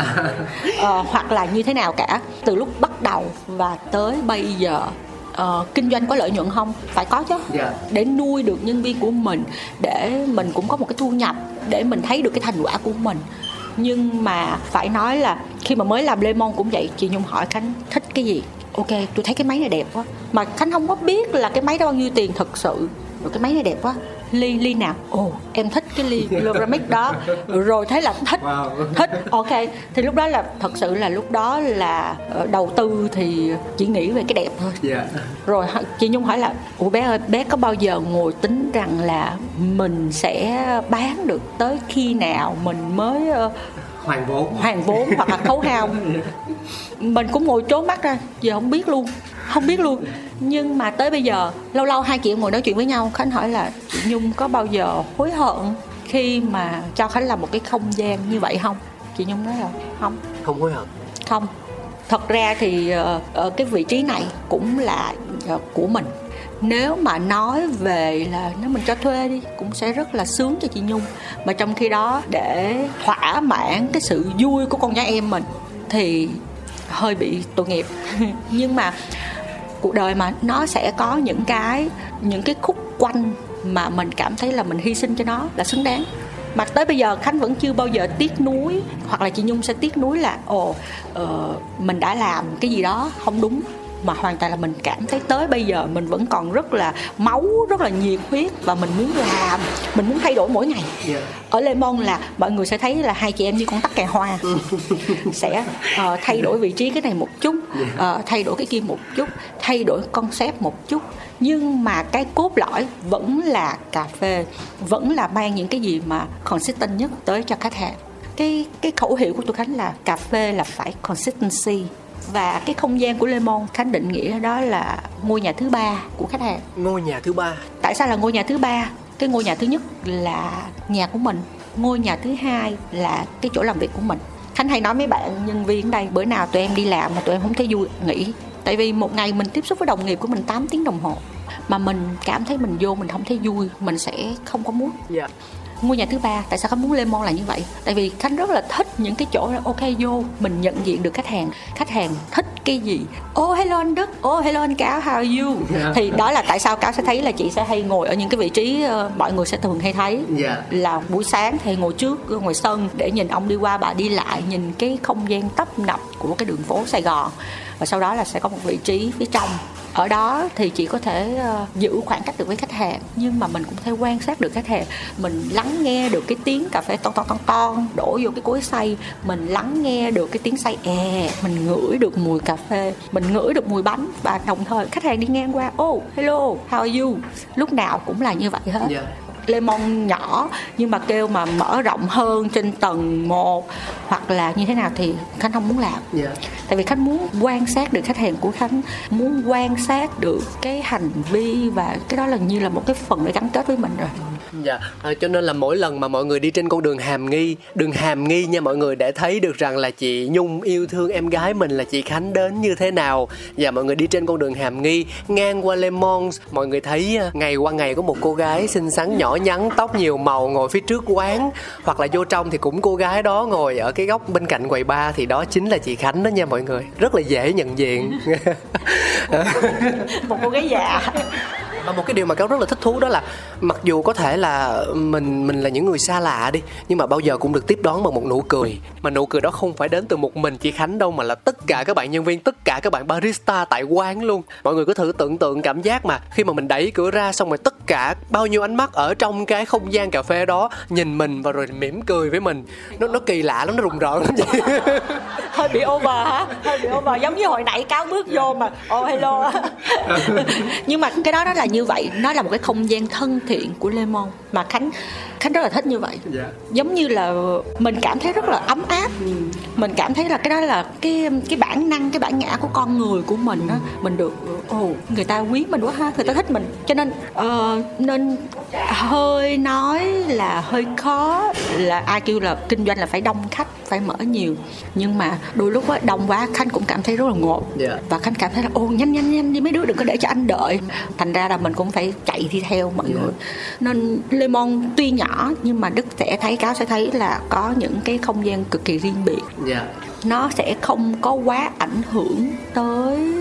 Speaker 2: Ờ, hoặc là như thế nào cả. Từ lúc bắt đầu và tới bây giờ ờ, kinh doanh có lợi nhuận không? Phải có chứ.
Speaker 1: Dạ.
Speaker 2: để nuôi được nhân viên của mình để mình cũng có một cái thu nhập để mình thấy được cái thành quả của mình. Nhưng mà phải nói là khi mà mới làm lemon cũng vậy chị nhung hỏi khánh thích cái gì ok tôi thấy cái máy này đẹp quá. Mà khánh không có biết là cái máy đó bao nhiêu tiền thật sự. Rồi cái máy này đẹp quá. Ly ly nào? Ồ em thích cái ly Loramic đó. Rồi thấy là thích. Thích. Ok thì lúc đó là thật sự là lúc đó là ờ, đầu tư thì chỉ nghĩ về cái đẹp thôi.
Speaker 1: Dạ.
Speaker 2: Rồi chị nhung hỏi là ủa bé ơi bé có bao giờ ngồi tính rằng là mình sẽ bán được tới khi nào mình mới
Speaker 1: hoàn vốn
Speaker 2: hoàn vốn hoặc là khấu hao. Mình cũng ngồi trố mắt ra giờ không biết luôn không biết luôn. Nhưng mà tới bây giờ lâu lâu hai chị ngồi nói chuyện với nhau khánh hỏi là chị nhung có bao giờ hối hận khi mà cho khánh làm một cái không gian như vậy không? Chị nhung nói là không.
Speaker 1: Không hối hận.
Speaker 2: Không. Thật ra thì ờ, ở cái vị trí này cũng là ờ, của mình nếu mà nói về là nếu mình cho thuê đi cũng sẽ rất là sướng cho chị nhung. Mà trong khi đó để thỏa mãn cái sự vui của con gái em mình thì hơi bị tội nghiệp. Nhưng mà cuộc đời mà nó sẽ có những cái những cái khúc quanh mà mình cảm thấy là mình hy sinh cho nó là xứng đáng. Mà tới bây giờ khánh vẫn chưa bao giờ tiếc nuối hoặc là chị nhung sẽ tiếc nuối là ồ uh, mình đã làm cái gì đó không đúng mà hoàn toàn là mình cảm thấy tới bây giờ mình vẫn còn rất là máu rất là nhiệt huyết và mình muốn làm mình muốn thay đổi mỗi ngày. Yeah. ở Lê Môn là mọi người sẽ thấy là hai chị em như con tắc kè hoa sẽ uh, thay đổi vị trí cái này một chút uh, thay đổi cái kia một chút thay đổi concept một chút. Nhưng mà cái cốt lõi vẫn là cà phê vẫn là mang những cái gì mà consistent nhất tới cho khách hàng. Cái cái khẩu hiệu của tôi khánh là cà phê là phải consistency và cái không gian của Lemon Khánh định nghĩa đó là ngôi nhà thứ ba của khách hàng.
Speaker 1: Ngôi nhà thứ ba.
Speaker 2: Tại sao là ngôi nhà thứ ba? Cái ngôi nhà thứ nhất là nhà của mình. Ngôi nhà thứ hai là cái chỗ làm việc của mình. Khánh hay nói mấy bạn nhân viên ở đây bữa nào tụi em đi làm mà tụi em không thấy vui nghỉ. Tại vì một ngày mình tiếp xúc với đồng nghiệp của mình 8 tiếng đồng hồ mà mình cảm thấy mình vô mình không thấy vui mình sẽ không có muốn. Yeah. Ngôi nhà thứ ba tại sao khánh muốn lemon là như vậy tại vì khánh rất là thích những cái chỗ là ok vô mình nhận diện được khách hàng khách hàng thích cái gì oh, hello anh đức oh, hello anh cáo how are you yeah. Dạ. thì đó là tại sao cáo sẽ thấy là chị sẽ hay ngồi ở những cái vị trí uh, mọi người sẽ thường hay thấy yeah. Dạ. là buổi sáng thì ngồi trước ngoài sân để nhìn ông đi qua bà đi lại nhìn cái không gian tấp nập của cái đường phố sài gòn và sau đó là sẽ có một vị trí phía trong ở đó thì chỉ có thể ờ, giữ khoảng cách được với khách hàng, nhưng mà mình cũng thể quan sát được khách hàng. Mình lắng nghe được cái tiếng cà phê ton ton ton ton đổ vô cái cối xay. Mình lắng nghe được cái tiếng xay è mình ngửi được mùi cà phê. Mình ngửi được mùi bánh và đồng thời khách hàng đi ngang qua oh hello, how are you? Lúc nào cũng là như vậy hết. Yeah lemon nhỏ nhưng mà kêu mà mở rộng hơn trên tầng 1 hoặc là như thế nào thì khánh không muốn làm yeah. Dạ. tại vì khánh muốn quan sát được khách hàng của khánh muốn quan sát được cái hành vi và cái đó là như là một cái phần để gắn kết với mình rồi
Speaker 1: dạ à, cho nên là mỗi lần mà mọi người đi trên con đường hàm nghi đường hàm nghi nha mọi người để thấy được rằng là chị nhung yêu thương em gái mình là chị khánh đến như thế nào. Và mọi người đi trên con đường hàm nghi ngang qua lemons mọi người thấy à, ngày qua ngày có một cô gái xinh xắn nhỏ nhắn tóc nhiều màu ngồi phía trước quán. Hoặc là vô trong thì cũng cô gái đó ngồi ở cái góc bên cạnh quầy bar thì đó chính là chị khánh đó nha mọi người. Rất là dễ nhận diện.
Speaker 2: Một cô gái già
Speaker 1: và một cái điều mà cáo rất là thích thú đó là mặc dù có thể là mình mình là những người xa lạ đi nhưng mà bao giờ cũng được tiếp đón bằng một nụ cười. Mà nụ cười đó không phải đến từ một mình chị khánh đâu mà là tất cả các bạn nhân viên tất cả các bạn barista tại quán luôn. Mọi người có thử tưởng tượng cảm giác mà khi mà mình đẩy cửa ra xong rồi tất cả bao nhiêu ánh mắt ở trong cái không gian cà phê đó nhìn mình và rồi mỉm cười với mình. Nó nó kỳ lạ lắm nó rùng rợn lắm vậy
Speaker 2: hơi bị over hả? Hơi bị over. Giống như hồi nãy cáo bước vô mà. Oh hello. Nhưng mà cái đó đó là như vậy nó là một cái không gian thân thiện của lemon. Mà khánh khánh rất là thích như vậy yeah. Dạ. giống như là mình cảm thấy rất là ấm áp ừ. mình cảm thấy là cái đó là cái cái bản năng cái bản ngã của con người của mình ừ. mình được ồ oh, người ta quý mình quá ha người ta thích mình cho nên uh, nên hơi nói là hơi khó là ai kêu là kinh doanh là phải đông khách phải mở nhiều nhưng mà đôi lúc á đông quá khánh cũng cảm thấy rất là ngột yeah. Dạ. và khánh cảm thấy là ô nhanh nhanh nhanh đi mấy đứa đừng có để cho anh đợi thành ra là mình cũng phải chạy đi theo mọi yeah. người nên lemon tuy nhỏ nhưng mà đức sẽ thấy cáo sẽ thấy là có những cái không gian cực kỳ riêng biệt. Yeah. nó sẽ không có quá ảnh hưởng tới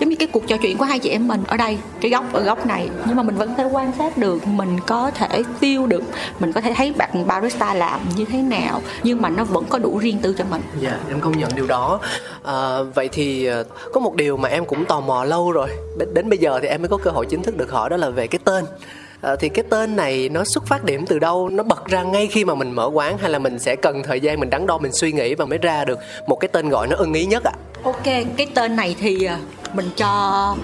Speaker 2: giống như cái cuộc trò chuyện của hai chị em mình ở đây cái góc ở góc này. Nhưng mà mình vẫn thể quan sát được mình có thể feel được mình có thể thấy bạn barista làm như thế nào nhưng mà nó vẫn có đủ riêng tư cho mình.
Speaker 1: Dạ yeah, em công nhận điều đó. À, vậy thì ờ, có một điều mà em cũng tò mò lâu rồi. Đến bây giờ thì em mới có cơ hội chính thức được hỏi đó là về cái tên à, thì cái tên này nó xuất phát điểm từ đâu nó bật ra ngay khi mà mình mở quán hay là mình sẽ cần thời gian mình đắn đo mình suy nghĩ và mới ra được một cái tên gọi nó ưng ý nhất ạ à?
Speaker 2: ok cái tên này thì ờ, mình cho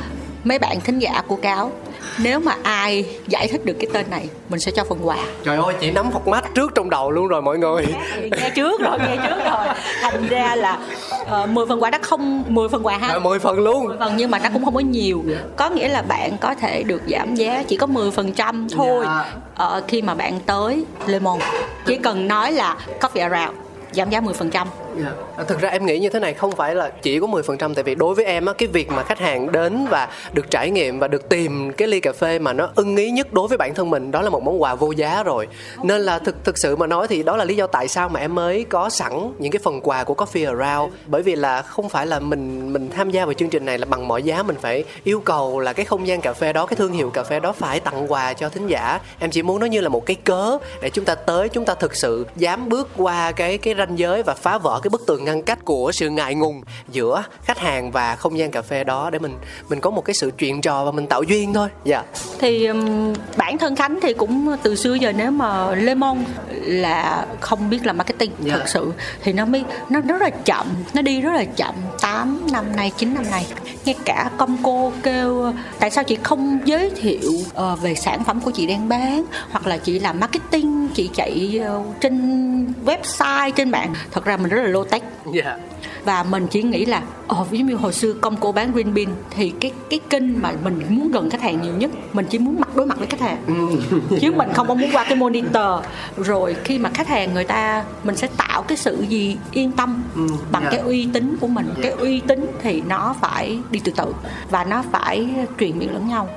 Speaker 2: mấy bạn thính giả của cáo nếu mà ai giải thích được cái tên này mình sẽ cho phần quà.
Speaker 1: Trời ơi chị nắm format trước trong đầu luôn rồi mọi người.
Speaker 2: Nghe trước rồi nghe trước rồi. Thành ra là uh, 10 phần quà đó không 10 phần quà ha?
Speaker 1: À, 10 phần luôn.
Speaker 2: 10 phần nhưng mà nó cũng không có nhiều. Có nghĩa là bạn có thể được giảm giá chỉ có 10 phần trăm thôi.
Speaker 1: Dạ.
Speaker 2: ờ, khi mà bạn tới Lemon chỉ cần nói là coffee around giảm giá 10 phần trăm
Speaker 1: Dạ. À, yeah. Thực ra em nghĩ như thế này, không phải là chỉ có 10% tại vì đối với em á, cái việc mà khách hàng đến và được trải nghiệm và được tìm cái ly cà phê mà nó ưng ý nhất đối với bản thân mình, đó là một món quà vô giá rồi. Nên là thực thực sự mà nói thì đó là lý do tại sao mà em mới có sẵn những cái phần quà của Coffee Around bởi vì là không phải là mình mình tham gia vào chương trình này là bằng mọi giá, mình phải yêu cầu là cái không gian cà phê đó, cái thương hiệu cà phê đó phải tặng quà cho thính giả. Em chỉ muốn nó như là một cái cớ để chúng ta tới, chúng ta thực sự dám bước qua cái cái ranh giới và phá vỡ cái bức tường ngăn cách của sự ngại ngùng giữa khách hàng và không gian cà phê đó để mình mình có một cái sự chuyện trò và mình tạo duyên thôi. Dạ.
Speaker 2: Thì um, bản thân khánh thì cũng từ xưa giờ nếu mà lemon là không biết làm marketing
Speaker 1: Dạ.
Speaker 2: thật sự thì nó mới nó rất là chậm nó đi rất là chậm 8 năm nay 9 năm nay. Ngay cả công cô kêu tại sao chị không giới thiệu ờ, về sản phẩm của chị đang bán? Hoặc là chị làm marketing chị chạy ờ, trên website trên mạng. Thật ra mình rất là low tech
Speaker 1: dạ.
Speaker 2: Và mình chỉ nghĩ là ồ ví dụ như hồi xưa công cô bán green bean thì cái cái kênh mà mình muốn gần khách hàng nhiều nhất mình chỉ muốn mặt đối mặt với khách hàng. Chứ mình không có muốn qua cái monitor. Rồi khi mà khách hàng người ta mình sẽ tạo cái sự gì yên tâm bằng
Speaker 1: dạ.
Speaker 2: cái uy tín của mình. Cái uy tín thì nó phải đi từ từ và nó phải truyền miệng lẫn nhau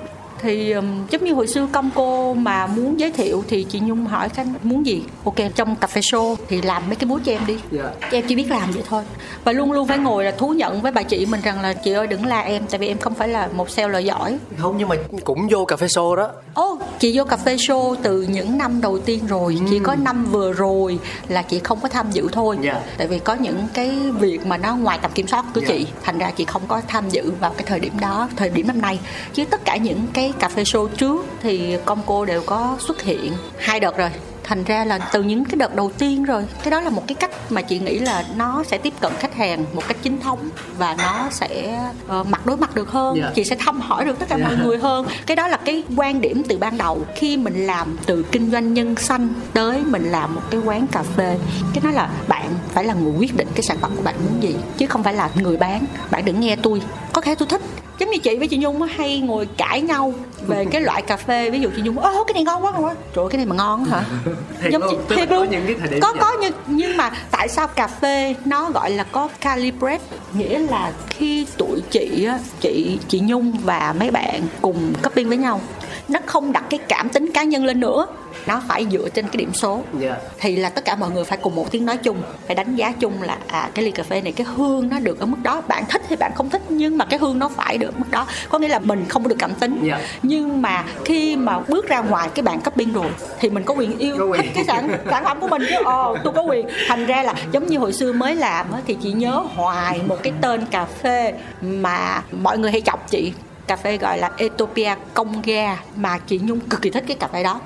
Speaker 2: thì um, giống như hồi xưa công cô mà muốn giới thiệu thì chị Nhung hỏi Khánh muốn gì ok trong cà phê show thì làm mấy cái bút cho em đi
Speaker 1: Dạ.
Speaker 2: em chỉ biết làm vậy thôi và luôn luôn phải ngồi là thú nhận với bà chị mình rằng là chị ơi đừng la em tại vì em không phải là một seller giỏi
Speaker 1: không nhưng mà cũng vô cà phê show đó
Speaker 2: Ô, chị vô cà phê show từ những năm đầu tiên rồi, chỉ có năm vừa rồi là chị không có tham dự thôi.
Speaker 1: Dạ.
Speaker 2: Tại vì có những cái việc mà nó ngoài tầm kiểm soát của
Speaker 1: Dạ.
Speaker 2: chị, thành ra chị không có tham dự vào cái thời điểm đó, thời điểm năm nay. Chứ tất cả những cái cà phê show trước thì công cô đều có xuất hiện hai đợt rồi. Thành ra là từ những cái đợt đầu tiên rồi Cái đó là một cái cách mà chị nghĩ là nó sẽ tiếp cận khách hàng một cách chính thống Và nó sẽ ờ, mặt đối mặt được hơn
Speaker 1: Dạ.
Speaker 2: Chị sẽ thăm hỏi được tất cả
Speaker 1: Dạ.
Speaker 2: mọi người hơn cái đó là cái quan điểm từ ban đầu khi mình làm từ kinh doanh nhân xanh tới mình làm một cái quán cà phê cái đó là bạn phải là người quyết định cái sản phẩm của bạn muốn gì chứ không phải là người bán bạn đừng nghe tôi có thể tôi thích giống như chị với chị nhung hay ngồi cãi nhau về cái loại cà phê. Ví dụ chị nhung ơ cái này ngon quá ngon quá. Trời cái này mà ngon hả?
Speaker 1: Thiệt
Speaker 2: Giống
Speaker 1: luôn,
Speaker 2: thiệt
Speaker 1: có những cái thời điểm
Speaker 2: có
Speaker 1: vậy.
Speaker 2: có nhưng nhưng mà tại sao cà phê nó gọi là có calibrate nghĩa là khi tụi chị á, chị chị Nhung và mấy bạn cùng copying với nhau nó không đặt cái cảm tính cá nhân lên nữa nó phải dựa trên cái điểm số.
Speaker 1: Dạ.
Speaker 2: thì là tất cả mọi người phải cùng một tiếng nói chung phải đánh giá chung là à cái ly cà phê này cái hương nó được ở mức đó. Bạn thích thì bạn không thích nhưng mà cái hương nó phải được mức đó. Có nghĩa là mình không được cảm tính.
Speaker 1: Dạ.
Speaker 2: nhưng mà khi mà bước ra ngoài cái bạn copying rồi thì mình có quyền yêu
Speaker 1: Có quyền.
Speaker 2: thích cái sản sản phẩm của mình chứ. Ồ tôi có quyền. Thành ra là giống như hồi xưa mới làm thì chị nhớ hoài một cái tên cà phê mà mọi người hay chọc chị. Cà phê gọi là Ethiopia công ga mà chị Nhung cực kỳ thích cái cà phê đó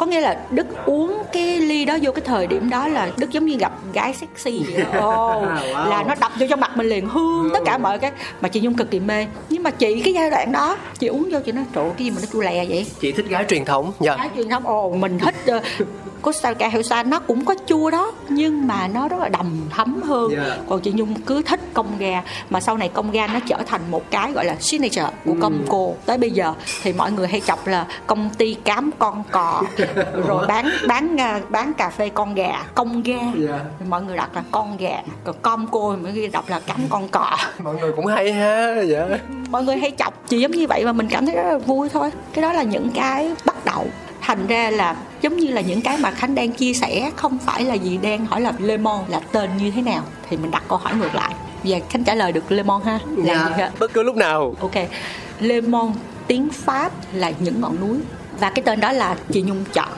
Speaker 2: có nghĩa là Đức uống cái ly đó vô cái thời điểm đó là Đức giống như gặp gái sexy vậy đó. Ồ,
Speaker 1: Wow.
Speaker 2: là nó đập vô trong mặt mình liền hương tất cả mọi cái. Mà chị Nhung cực kỳ mê. Nhưng mà chị cái giai đoạn đó chị uống vô chị nói ơi, cái gì mà nó chua lè vậy?
Speaker 1: Chị thích gái truyền thống dạ.
Speaker 2: Cái truyền thống ồ mình thích uh, Costa Helsa nó cũng có chua đó nhưng mà nó rất là đầm thấm hơn.
Speaker 1: Yeah.
Speaker 2: còn chị Nhung cứ thích công ga mà sau này công ga nó trở thành một cái gọi là signature của công cô. Tới bây giờ thì mọi người hay chọc là công ty cám con cò rồi bán bán à, bán cà phê con gà công ga.
Speaker 1: Yeah.
Speaker 2: mọi người đặt là con gà còn com cô thì mọi người đọc là cám con cò.
Speaker 1: Mọi người cũng hay ha dạ.
Speaker 2: Mọi người hay chọc chị giống như vậy mà mình cảm thấy rất là vui thôi. Cái đó là những cái bắt đầu thành ra là giống như là những cái mà khánh đang chia sẻ không phải là gì đang hỏi là lemon là tên như thế nào thì mình đặt câu hỏi ngược lại. Và khánh trả lời được lemon ha. Là gì
Speaker 1: dạ
Speaker 2: ha
Speaker 1: bất cứ lúc nào.
Speaker 2: Ok. Lemon tiếng pháp là những ngọn núi. Và cái tên đó là chị nhung chọn.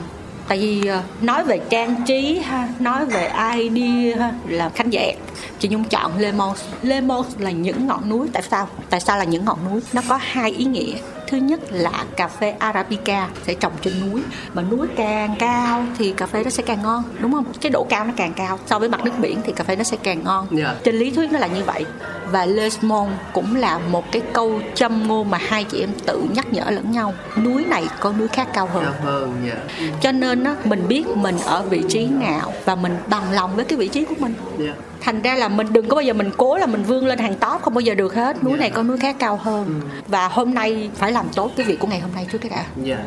Speaker 2: Tại vì ờ, nói về trang trí ha nói về idea ha là khánh dẹt chị nhung chọn lemon lemon là những ngọn núi. Tại sao? Tại sao là những ngọn núi? Nó có hai ý nghĩa thứ nhất là cà phê arabica sẽ trồng trên núi. Mà núi càng cao thì cà phê nó sẽ càng ngon đúng không? Cái độ cao nó càng cao. So với mặt nước biển thì cà phê nó sẽ càng ngon.
Speaker 1: Dạ.
Speaker 2: trên lý thuyết nó là như vậy. Và Les Mon cũng là một cái câu châm ngôn mà hai chị em tự nhắc nhở lẫn nhau. Núi này có núi khác cao hơn.
Speaker 1: Cao hơn dạ.
Speaker 2: cho nên á mình biết mình ở vị trí nào và mình bằng lòng với cái vị trí của mình.
Speaker 1: Dạ.
Speaker 2: Thành ra là mình đừng có bao giờ mình cố là mình vươn lên hàng top không bao giờ được hết. Núi này có núi khác cao hơn. Và hôm nay phải làm tốt cái việc của ngày hôm nay trước cái đã
Speaker 1: Dạ.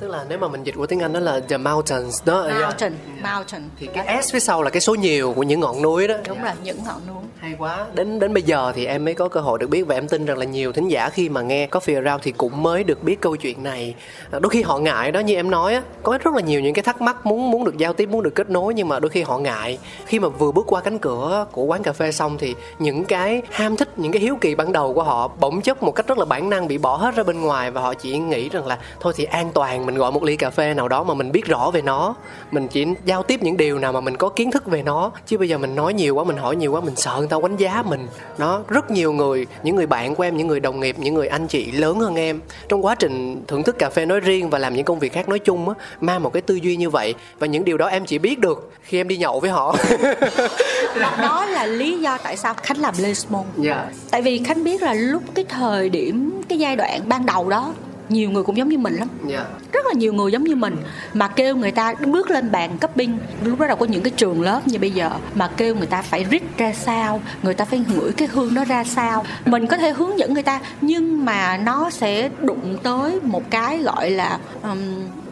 Speaker 1: Tức là nếu mà mình dịch qua tiếng Anh đó là the mountains đó.
Speaker 2: mountain mountain
Speaker 1: Thì cái S phía sau là cái số nhiều của những ngọn núi đó.
Speaker 2: đúng rồi những ngọn núi
Speaker 1: Hay quá. Đến đến bây giờ thì em mới có cơ hội được biết và em tin rằng là nhiều thính giả khi mà nghe Coffee Around thì cũng mới được biết câu chuyện này. À, Đôi khi họ ngại đó như em nói á, có rất là nhiều những cái thắc mắc muốn muốn được giao tiếp, muốn được kết nối nhưng mà đôi khi họ ngại. Khi mà vừa bước qua cánh cửa của quán cà phê xong thì những cái ham thích, những cái hiếu kỳ ban đầu của họ bỗng chốc một cách rất là bản năng bị bỏ hết ra bên ngoài và họ chỉ nghĩ rằng là thôi thì an toàn mình gọi một ly cà phê nào đó mà mình biết rõ về nó, mình chỉ giao tiếp những điều nào mà mình có kiến thức về nó. Chứ bây giờ mình nói nhiều quá mình hỏi nhiều quá mình sợ người ta đánh giá mình. Nó rất nhiều người những người bạn của em những người đồng nghiệp những người anh chị lớn hơn em. Trong quá trình thưởng thức cà phê nói riêng và làm những công việc khác nói chung á mang một cái tư duy như vậy. Và những điều đó em chỉ biết được khi em đi nhậu với họ.
Speaker 2: Đó là lý do tại sao khánh làm Les Mon
Speaker 1: dạ.
Speaker 2: Tại vì khánh biết là lúc cái thời điểm cái giai đoạn ban đầu đó nhiều người cũng giống như mình lắm.
Speaker 1: Dạ.
Speaker 2: Rất là nhiều người giống như mình mà kêu người ta bước lên bàn cấp binh lúc đó đâu có những cái trường lớp như bây giờ mà kêu người ta phải rít ra sao người ta phải ngửi cái hương đó ra sao. Mình có thể hướng dẫn người ta nhưng mà nó sẽ đụng tới một cái gọi là um,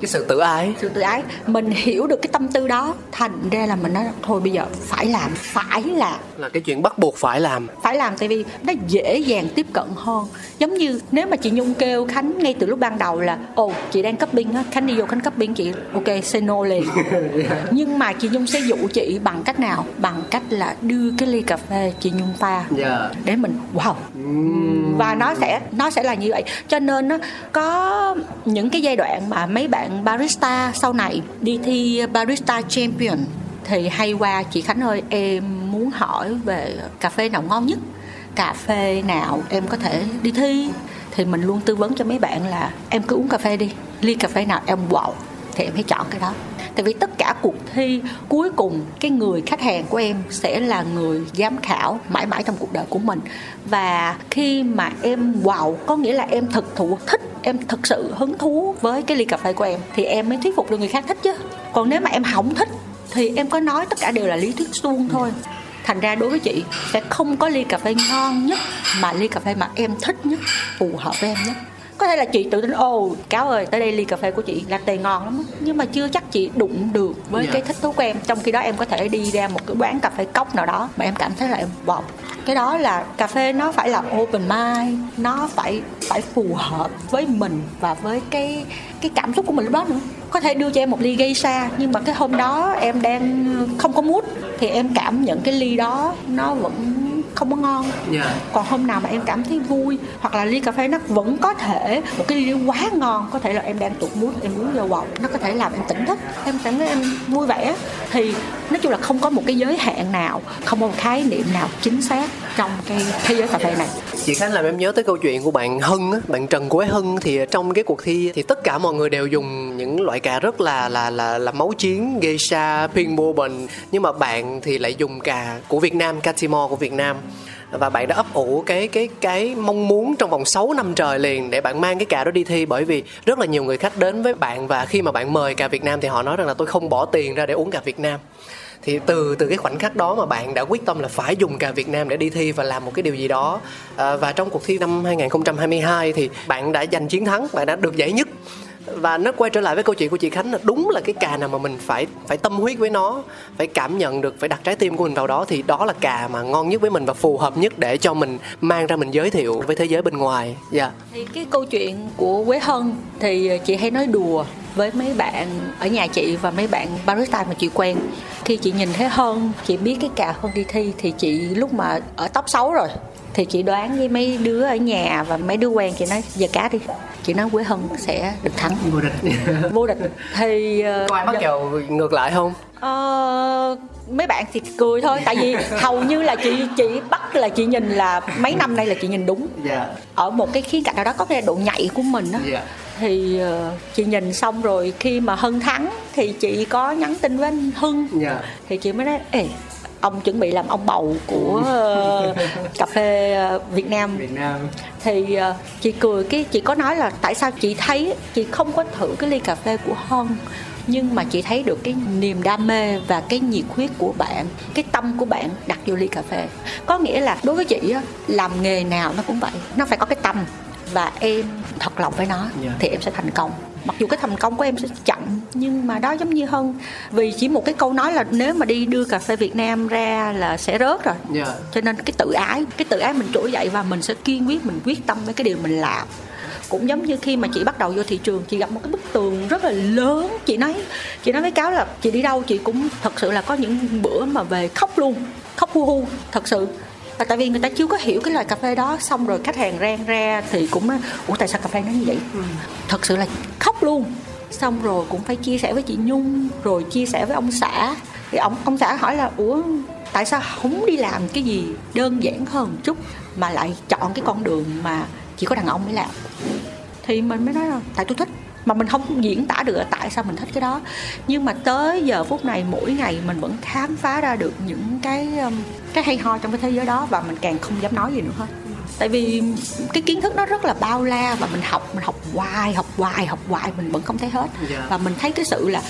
Speaker 1: cái sự tự ái.
Speaker 2: sự tự ái. Mình hiểu được cái tâm tư đó thành ra là mình nói thôi bây giờ phải làm phải làm.
Speaker 1: Là cái chuyện bắt buộc phải làm.
Speaker 2: Phải làm tại vì nó dễ dàng tiếp cận hơn. Giống như nếu mà chị nhung kêu khánh ngay từ lúc ban đầu là ồ chị đang cấp binh á khánh đi vô khánh cấp binh chị. Ok say no liền. Nhưng mà chị nhung sẽ dụ chị bằng cách nào? Bằng cách là đưa cái ly cà phê chị nhung pha
Speaker 1: dạ
Speaker 2: để mình wow. Và nó sẽ nó sẽ là như vậy. Cho nên nó có những cái giai đoạn mà mấy bạn barista sau này đi thi barista champion thì hay qua chị Khánh ơi em muốn hỏi về cà phê nào ngon nhất? Cà phê nào em có thể đi thi thì mình luôn tư vấn cho mấy bạn là, em cứ uống cà phê đi, ly cà phê nào em wow thì em hãy chọn cái đó. Tại vì tất cả cuộc thi cuối cùng, cái người khách hàng của em sẽ là người giám khảo mãi mãi trong cuộc đời của mình. Và khi mà em wow có nghĩa là em thực thụ, thích, em thực sự hứng thú với cái ly cà phê của em, thì em mới thuyết phục được người khác thích chứ. Còn nếu mà em không thích, thì em có nói tất cả đều là lý thuyết suông thôi thành ra đối với chị sẽ không có ly cà phê ngon nhất mà ly cà phê mà em thích nhất, phù hợp với em nhất có thể là chị tự tin ồ cáo ơi tới đây ly cà phê của chị latte ngon lắm á." nhưng mà chưa chắc chị đụng được với
Speaker 1: Dạ.
Speaker 2: cái thích thú của em trong khi đó em có thể đi ra một cái quán cà phê cốc nào đó mà em cảm thấy là em wow cái đó là cà phê nó phải là open mind nó phải phải phù hợp với mình và với cái cái cảm xúc của mình lúc đó nữa có thể đưa cho em một ly gây xa nhưng mà cái hôm đó em đang không có mút thì em cảm nhận cái ly đó nó vẫn không có ngon.
Speaker 1: Dạ.
Speaker 2: Còn hôm nào mà em cảm thấy vui hoặc là ly cà phê nó vẫn có thể một cái ly quá ngon có thể là em đang tụt mút em uống vô wow nó có thể làm em tỉnh thức em cảm thấy em vui vẻ thì nói chung là không có một cái giới hạn nào không có một khái niệm nào chính xác trong cái thế giới cà phê này.
Speaker 1: Chị Khánh làm em nhớ tới câu chuyện của bạn Hân á, bạn Trần Quế Hân thì trong cái cuộc thi thì tất cả mọi người đều dùng những loại cà rất là là là là máu chiến, geisha, bourbon nhưng mà bạn thì lại dùng cà của Việt Nam, Catimore của Việt Nam và bạn đã ấp ủ cái cái cái mong muốn trong vòng 6 năm trời liền để bạn mang cái cà đó đi thi. Bởi vì rất là nhiều người khách đến với bạn và khi mà bạn mời cà Việt Nam thì họ nói rằng là tôi không bỏ tiền ra để uống cà Việt Nam. Thì từ từ cái khoảnh khắc đó mà bạn đã quyết tâm là phải dùng cà Việt Nam để đi thi và làm một cái điều gì đó. À, và trong cuộc thi năm 2022 thì bạn đã giành chiến thắng bạn đã được giải nhất và nó quay trở lại với câu chuyện của chị Khánh là đúng là cái cà nào mà mình phải phải tâm huyết với nó, phải cảm nhận được, phải đặt trái tim của mình vào đó thì đó là cà mà ngon nhất với mình và phù hợp nhất để cho mình mang ra mình giới thiệu với thế giới bên ngoài. Dạ.
Speaker 2: Thì cái câu chuyện của Quế Hân thì chị hay nói đùa với mấy bạn ở nhà chị và mấy bạn barista mà chị quen. Khi chị nhìn thấy Hân, chị biết cái cà hơn đi thi thì chị lúc mà ở top 6 rồi, thì chị đoán với mấy đứa ở nhà và mấy đứa quen, chị nói, giờ cá đi chị nói Quế Hân sẽ được thắng.
Speaker 1: Vô địch.
Speaker 2: Vô địch. Thì ờ,
Speaker 1: có ai bắt kèo ngược lại không?
Speaker 2: Ờ, mấy bạn thì cười thôi tại vì hầu như là chị chị bắt là chị nhìn là mấy năm nay là chị nhìn đúng.
Speaker 1: Dạ.
Speaker 2: Ở một cái khía cạnh nào đó có cái độ nhạy của mình á.
Speaker 1: Dạ.
Speaker 2: Thì ờ, chị nhìn xong rồi khi mà hân thắng thì chị có nhắn tin với anh hưng.
Speaker 1: Dạ.
Speaker 2: Thì chị mới nói ê ông chuẩn bị làm ông bầu của ờ, cà phê ờ, Việt Nam.
Speaker 1: Việt nam.
Speaker 2: Thì ờ, chị cười cái chị có nói là tại sao chị thấy chị không có thử cái ly cà phê của Hân nhưng mà chị thấy được cái niềm đam mê và cái nhiệt huyết của bạn cái tâm của bạn đặt vô ly cà phê. Có nghĩa là đối với chị á, làm nghề nào nó cũng vậy nó phải có cái tâm và em thật lòng với nó
Speaker 1: Dạ.
Speaker 2: thì em sẽ thành công. Mặc dù cái thành công của em sẽ chậm nhưng mà đó giống như hơn vì chỉ một cái câu nói là nếu mà đi đưa cà phê Việt Nam ra là sẽ rớt rồi.
Speaker 1: Dạ.
Speaker 2: Cho nên cái tự ái cái tự ái mình trỗi dậy và mình sẽ kiên quyết mình quyết tâm với cái điều mình làm. Cũng giống như khi mà chị bắt đầu vô thị trường chị gặp một cái bức tường rất là lớn. Chị nói chị nói với cáo là chị đi đâu chị cũng thật sự là có những bữa mà về khóc luôn khóc hu hu thật sự và tại vì người ta chưa có hiểu cái loại cà phê đó xong rồi khách hàng rang ra thì cũng ủa tại sao cà phê nó như vậy? Thật sự là khóc luôn. Xong rồi cũng phải chia sẻ với chị nhung rồi chia sẻ với ông xã. Thì ông ông xã hỏi là ủa tại sao không đi làm cái gì đơn giản hơn chút mà lại chọn cái con đường mà chỉ có đàn ông mới làm? Thì mình mới nói là tại tôi thích mà mình không diễn tả được tại sao mình thích cái đó. Nhưng mà tới giờ phút này mỗi ngày mình vẫn khám phá ra được những cái um, cái hay ho trong cái thế giới đó và mình càng không dám nói gì nữa hết. Tại vì cái kiến thức nó rất là bao la và mình học mình học hoài học hoài học hoài mình vẫn không thấy hết.
Speaker 1: Dạ.
Speaker 2: và mình thấy cái sự là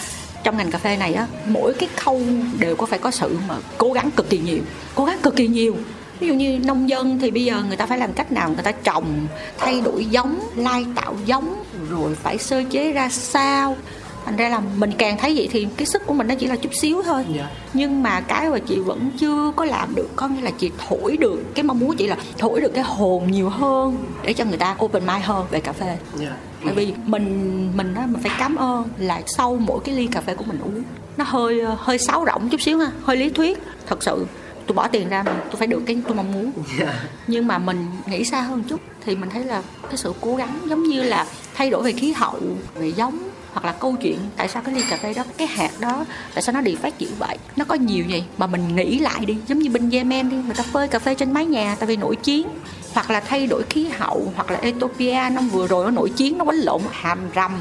Speaker 2: trong ngành cà phê này á mỗi cái khâu đều có phải có sự mà cố gắng cực kỳ nhiều cố gắng cực kỳ nhiều. Ví dụ như nông dân thì bây giờ người ta phải làm cách nào? Người ta trồng thay đổi giống lai tạo giống rồi phải sơ chế ra sao. Thành ra là mình càng thấy vậy thì cái sức của mình nó chỉ là chút xíu thôi.
Speaker 1: Dạ.
Speaker 2: nhưng mà cái mà chị vẫn chưa có làm được có nghĩa là chị thổi được cái mong muốn chị là thổi được cái hồn nhiều hơn để cho người ta open mind hơn về cà phê.
Speaker 1: Dạ.
Speaker 2: Tại vì mình mình đó mình phải cảm ơn là sau mỗi cái ly cà phê của mình uống nó hơi hơi sáo rỗng chút xíu ha hơi lý thuyết. Thật sự tôi bỏ tiền ra mà tôi phải được cái tôi mong muốn.
Speaker 1: Dạ.
Speaker 2: Nhưng mà mình nghĩ xa hơn chút thì mình thấy là cái sự cố gắng giống như là thay đổi về khí hậu về giống hoặc là câu chuyện tại sao cái ly cà phê đó, cái hạt đó, tại sao nó đi phát triển vậy? Nó có nhiều gì mà mình nghĩ lại đi, giống như bên Yemen đi, người ta phơi cà phê trên mái nhà tại vì nổi chiến, hoặc là thay đổi khí hậu, hoặc là Ethiopia năm vừa rồi nó nổi chiến, nó quánh lộn hàm rầm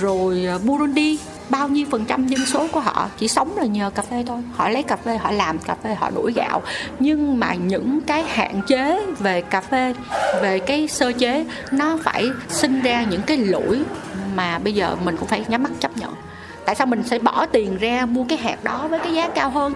Speaker 2: rồi ờ, Burundi, bao nhiêu phần trăm dân số của họ chỉ sống là nhờ cà phê thôi. Họ lấy cà phê, họ làm cà phê, họ đuổi gạo. Nhưng mà những cái hạn chế về cà phê, về cái sơ chế, nó phải sinh ra những cái lỗi mà bây giờ mình cũng phải nhắm mắt chấp nhận. Tại sao mình sẽ bỏ tiền ra mua cái hạt đó với cái giá cao hơn?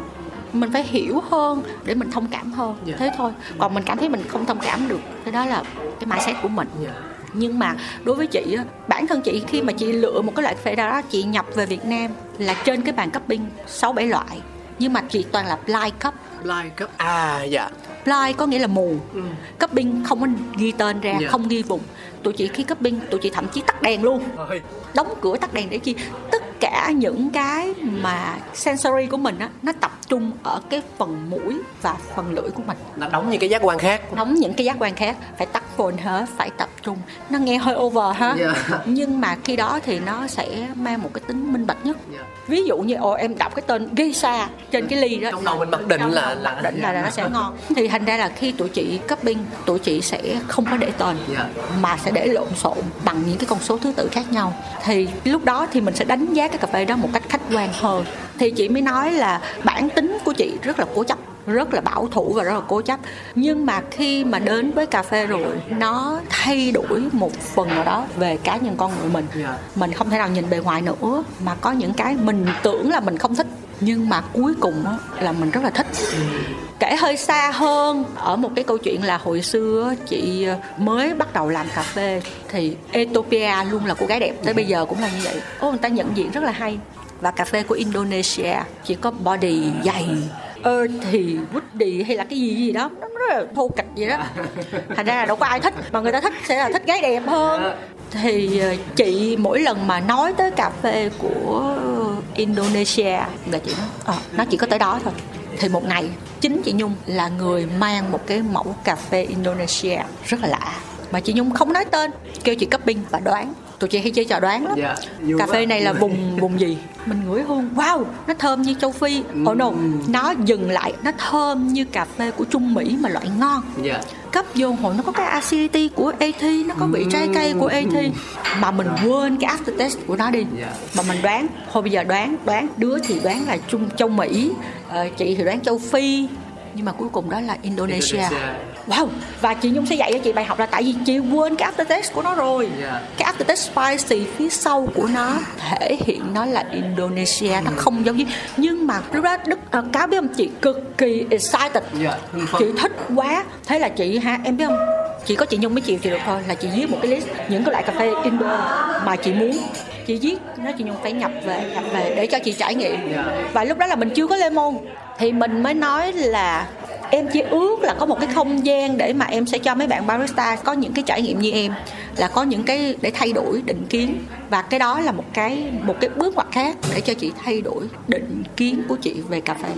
Speaker 2: Mình phải hiểu hơn để mình thông cảm hơn.
Speaker 1: Dạ.
Speaker 2: thế thôi. Còn mình cảm thấy mình không thông cảm được cái đó là cái mindset của mình.
Speaker 1: Dạ.
Speaker 2: Nhưng mà đối với chị bản thân chị khi mà chị lựa một cái loại cà phê đó chị nhập về Việt Nam là trên cái bàn cupping sáu bảy loại. Nhưng mà chị toàn là blind cup
Speaker 1: blind cup à dạ.
Speaker 2: Blind có nghĩa là mù.
Speaker 1: Ừ.
Speaker 2: cupping không có ghi tên ra
Speaker 1: Dạ.
Speaker 2: không ghi vùng. Tụi chị khi cupping tụi chị thậm chí tắt đèn luôn.
Speaker 1: Ôi,
Speaker 2: đóng cửa tắt đèn để chi? Tất cả những cái mà sensory của mình á nó tập trung ở cái phần mũi và phần lưỡi của mình.
Speaker 1: Là đóng những cái giác quan khác.
Speaker 2: Đóng những cái giác quan khác. Phải tắt phone hết phải tập trung. Nó nghe hơi over ha
Speaker 1: Dạ.
Speaker 2: nhưng mà khi đó thì nó sẽ mang một cái tính minh bạch nhất.
Speaker 1: Dạ.
Speaker 2: ví dụ như ồ em đọc cái tên geisha trên cái ly đó.
Speaker 1: Trong đầu mình mặc định
Speaker 2: Trong
Speaker 1: là- là-
Speaker 2: mặc định là, là nó sẽ ngon. Thì thành ra là khi tụi chị cupping tụi chị sẽ không có để tên
Speaker 1: Dạ.
Speaker 2: mà sẽ để lộn xộn bằng những cái con số thứ tự khác nhau. Thì lúc đó thì mình sẽ đánh giá cái cà phê đó một cách khách quan hơn. Thì chị mới nói là bản tính của chị rất là cố chấp rất là bảo thủ và rất là cố chấp. Nhưng mà khi mà đến với cà phê rồi nó thay đổi một phần nào đó về cá nhân con người mình.
Speaker 1: Dạ.
Speaker 2: mình không thể nào nhìn bề ngoài nữa mà có những cái mình tưởng là mình không thích nhưng mà cuối cùng á, là mình rất là thích. Kể hơi xa hơn ở một cái câu chuyện là hồi xưa chị ờ, mới bắt đầu làm cà phê thì Ethiopia luôn là cô gái đẹp. Tới bây giờ cũng là như vậy. Ô người ta nhận diện rất là hay. Và cà phê của Indonesia chỉ có body dày earthy woody hay là cái gì gì đó nó rất là thô kịch vậy đó. Thành ra là đâu có ai thích mà người ta thích sẽ là thích gái đẹp hơn. Thì ờ, chị mỗi lần mà nói tới cà phê của Indonesia. Là chị nói ờ, nó chỉ có tới đó thôi. Thì một ngày chính chị Nhung là người mang một cái mẫu cà phê Indonesia rất là lạ. Mà chị nhung không nói tên kêu chị cấp binh và đoán. Tụi chị hay chơi trò đoán lắm.
Speaker 1: Dạ, vui
Speaker 2: cà
Speaker 1: quá.
Speaker 2: phê này là vùng vùng gì? Mình ngửi hương. Wow nó thơm như châu phi. Oh no nó dừng lại. Nó thơm như cà phê của trung mỹ mà loại ngon.
Speaker 1: Dạ
Speaker 2: cấp vô hồi, nó có cái acidity của AT nó có vị trái cây của AT mà mình quên cái aftertaste của nó đi. Mà mình đoán, thôi bây giờ đoán đoán, đứa thì đoán là trung, châu Mỹ ờ, chị thì đoán châu Phi nhưng mà cuối cùng đó là Indonesia.
Speaker 1: Indonesia.
Speaker 2: Wow và chị Nhung sẽ dạy cho chị bài học là tại vì chị quên cái aftertaste của nó rồi
Speaker 1: Dạ.
Speaker 2: cái aftertaste spicy phía sau của nó thể hiện nó là Indonesia nó không giống như nhưng mà lúc đó Đức uh, cáo biết không chị cực kỳ excited
Speaker 1: Dạ, hưng phấn.
Speaker 2: chị thích quá thế là chị ha em biết không chỉ có chị nhung mới chịu chị được thôi là chị viết một cái list những cái loại cà phê indo mà chị muốn chị viết nói chị nhung phải nhập về nhập về để cho chị trải nghiệm. Và lúc đó là mình chưa có lemon thì mình mới nói là em chỉ ước là có một cái không gian để mà em sẽ cho mấy bạn barista có những cái trải nghiệm như em là có những cái để thay đổi định kiến. Và cái đó là một cái một cái bước ngoặt khác để cho chị thay đổi định kiến của chị về cà phê.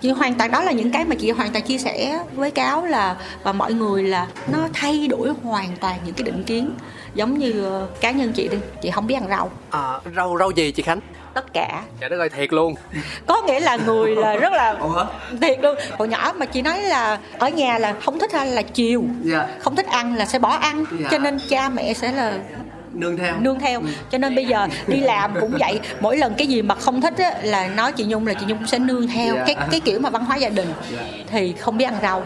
Speaker 2: Chị hoàn toàn đó là những cái mà chị hoàn toàn chia sẻ với cáo là và mọi người là nó thay đổi hoàn toàn những cái định kiến giống như ờ, cá nhân chị đi chị không biết ăn rau.
Speaker 1: À, rau rau gì chị khánh?
Speaker 2: Tất cả.
Speaker 1: Dạ đất ơi thiệt luôn.
Speaker 2: Có nghĩa là người là rất là
Speaker 1: Ủa?
Speaker 2: thiệt luôn. Hồi nhỏ mà chị nói là ở nhà là không thích ăn là chiều.
Speaker 1: Dạ.
Speaker 2: không thích ăn là sẽ bỏ ăn.
Speaker 1: Dạ.
Speaker 2: cho nên cha mẹ sẽ là
Speaker 1: nương theo.
Speaker 2: nương theo. Cho nên bây giờ đi làm cũng vậy. Mỗi lần cái gì mà không thích á, là nói chị nhung là chị nhung cũng sẽ nương theo.
Speaker 1: Dạ.
Speaker 2: cái cái kiểu mà văn hóa gia đình
Speaker 1: Dạ.
Speaker 2: thì không biết ăn rau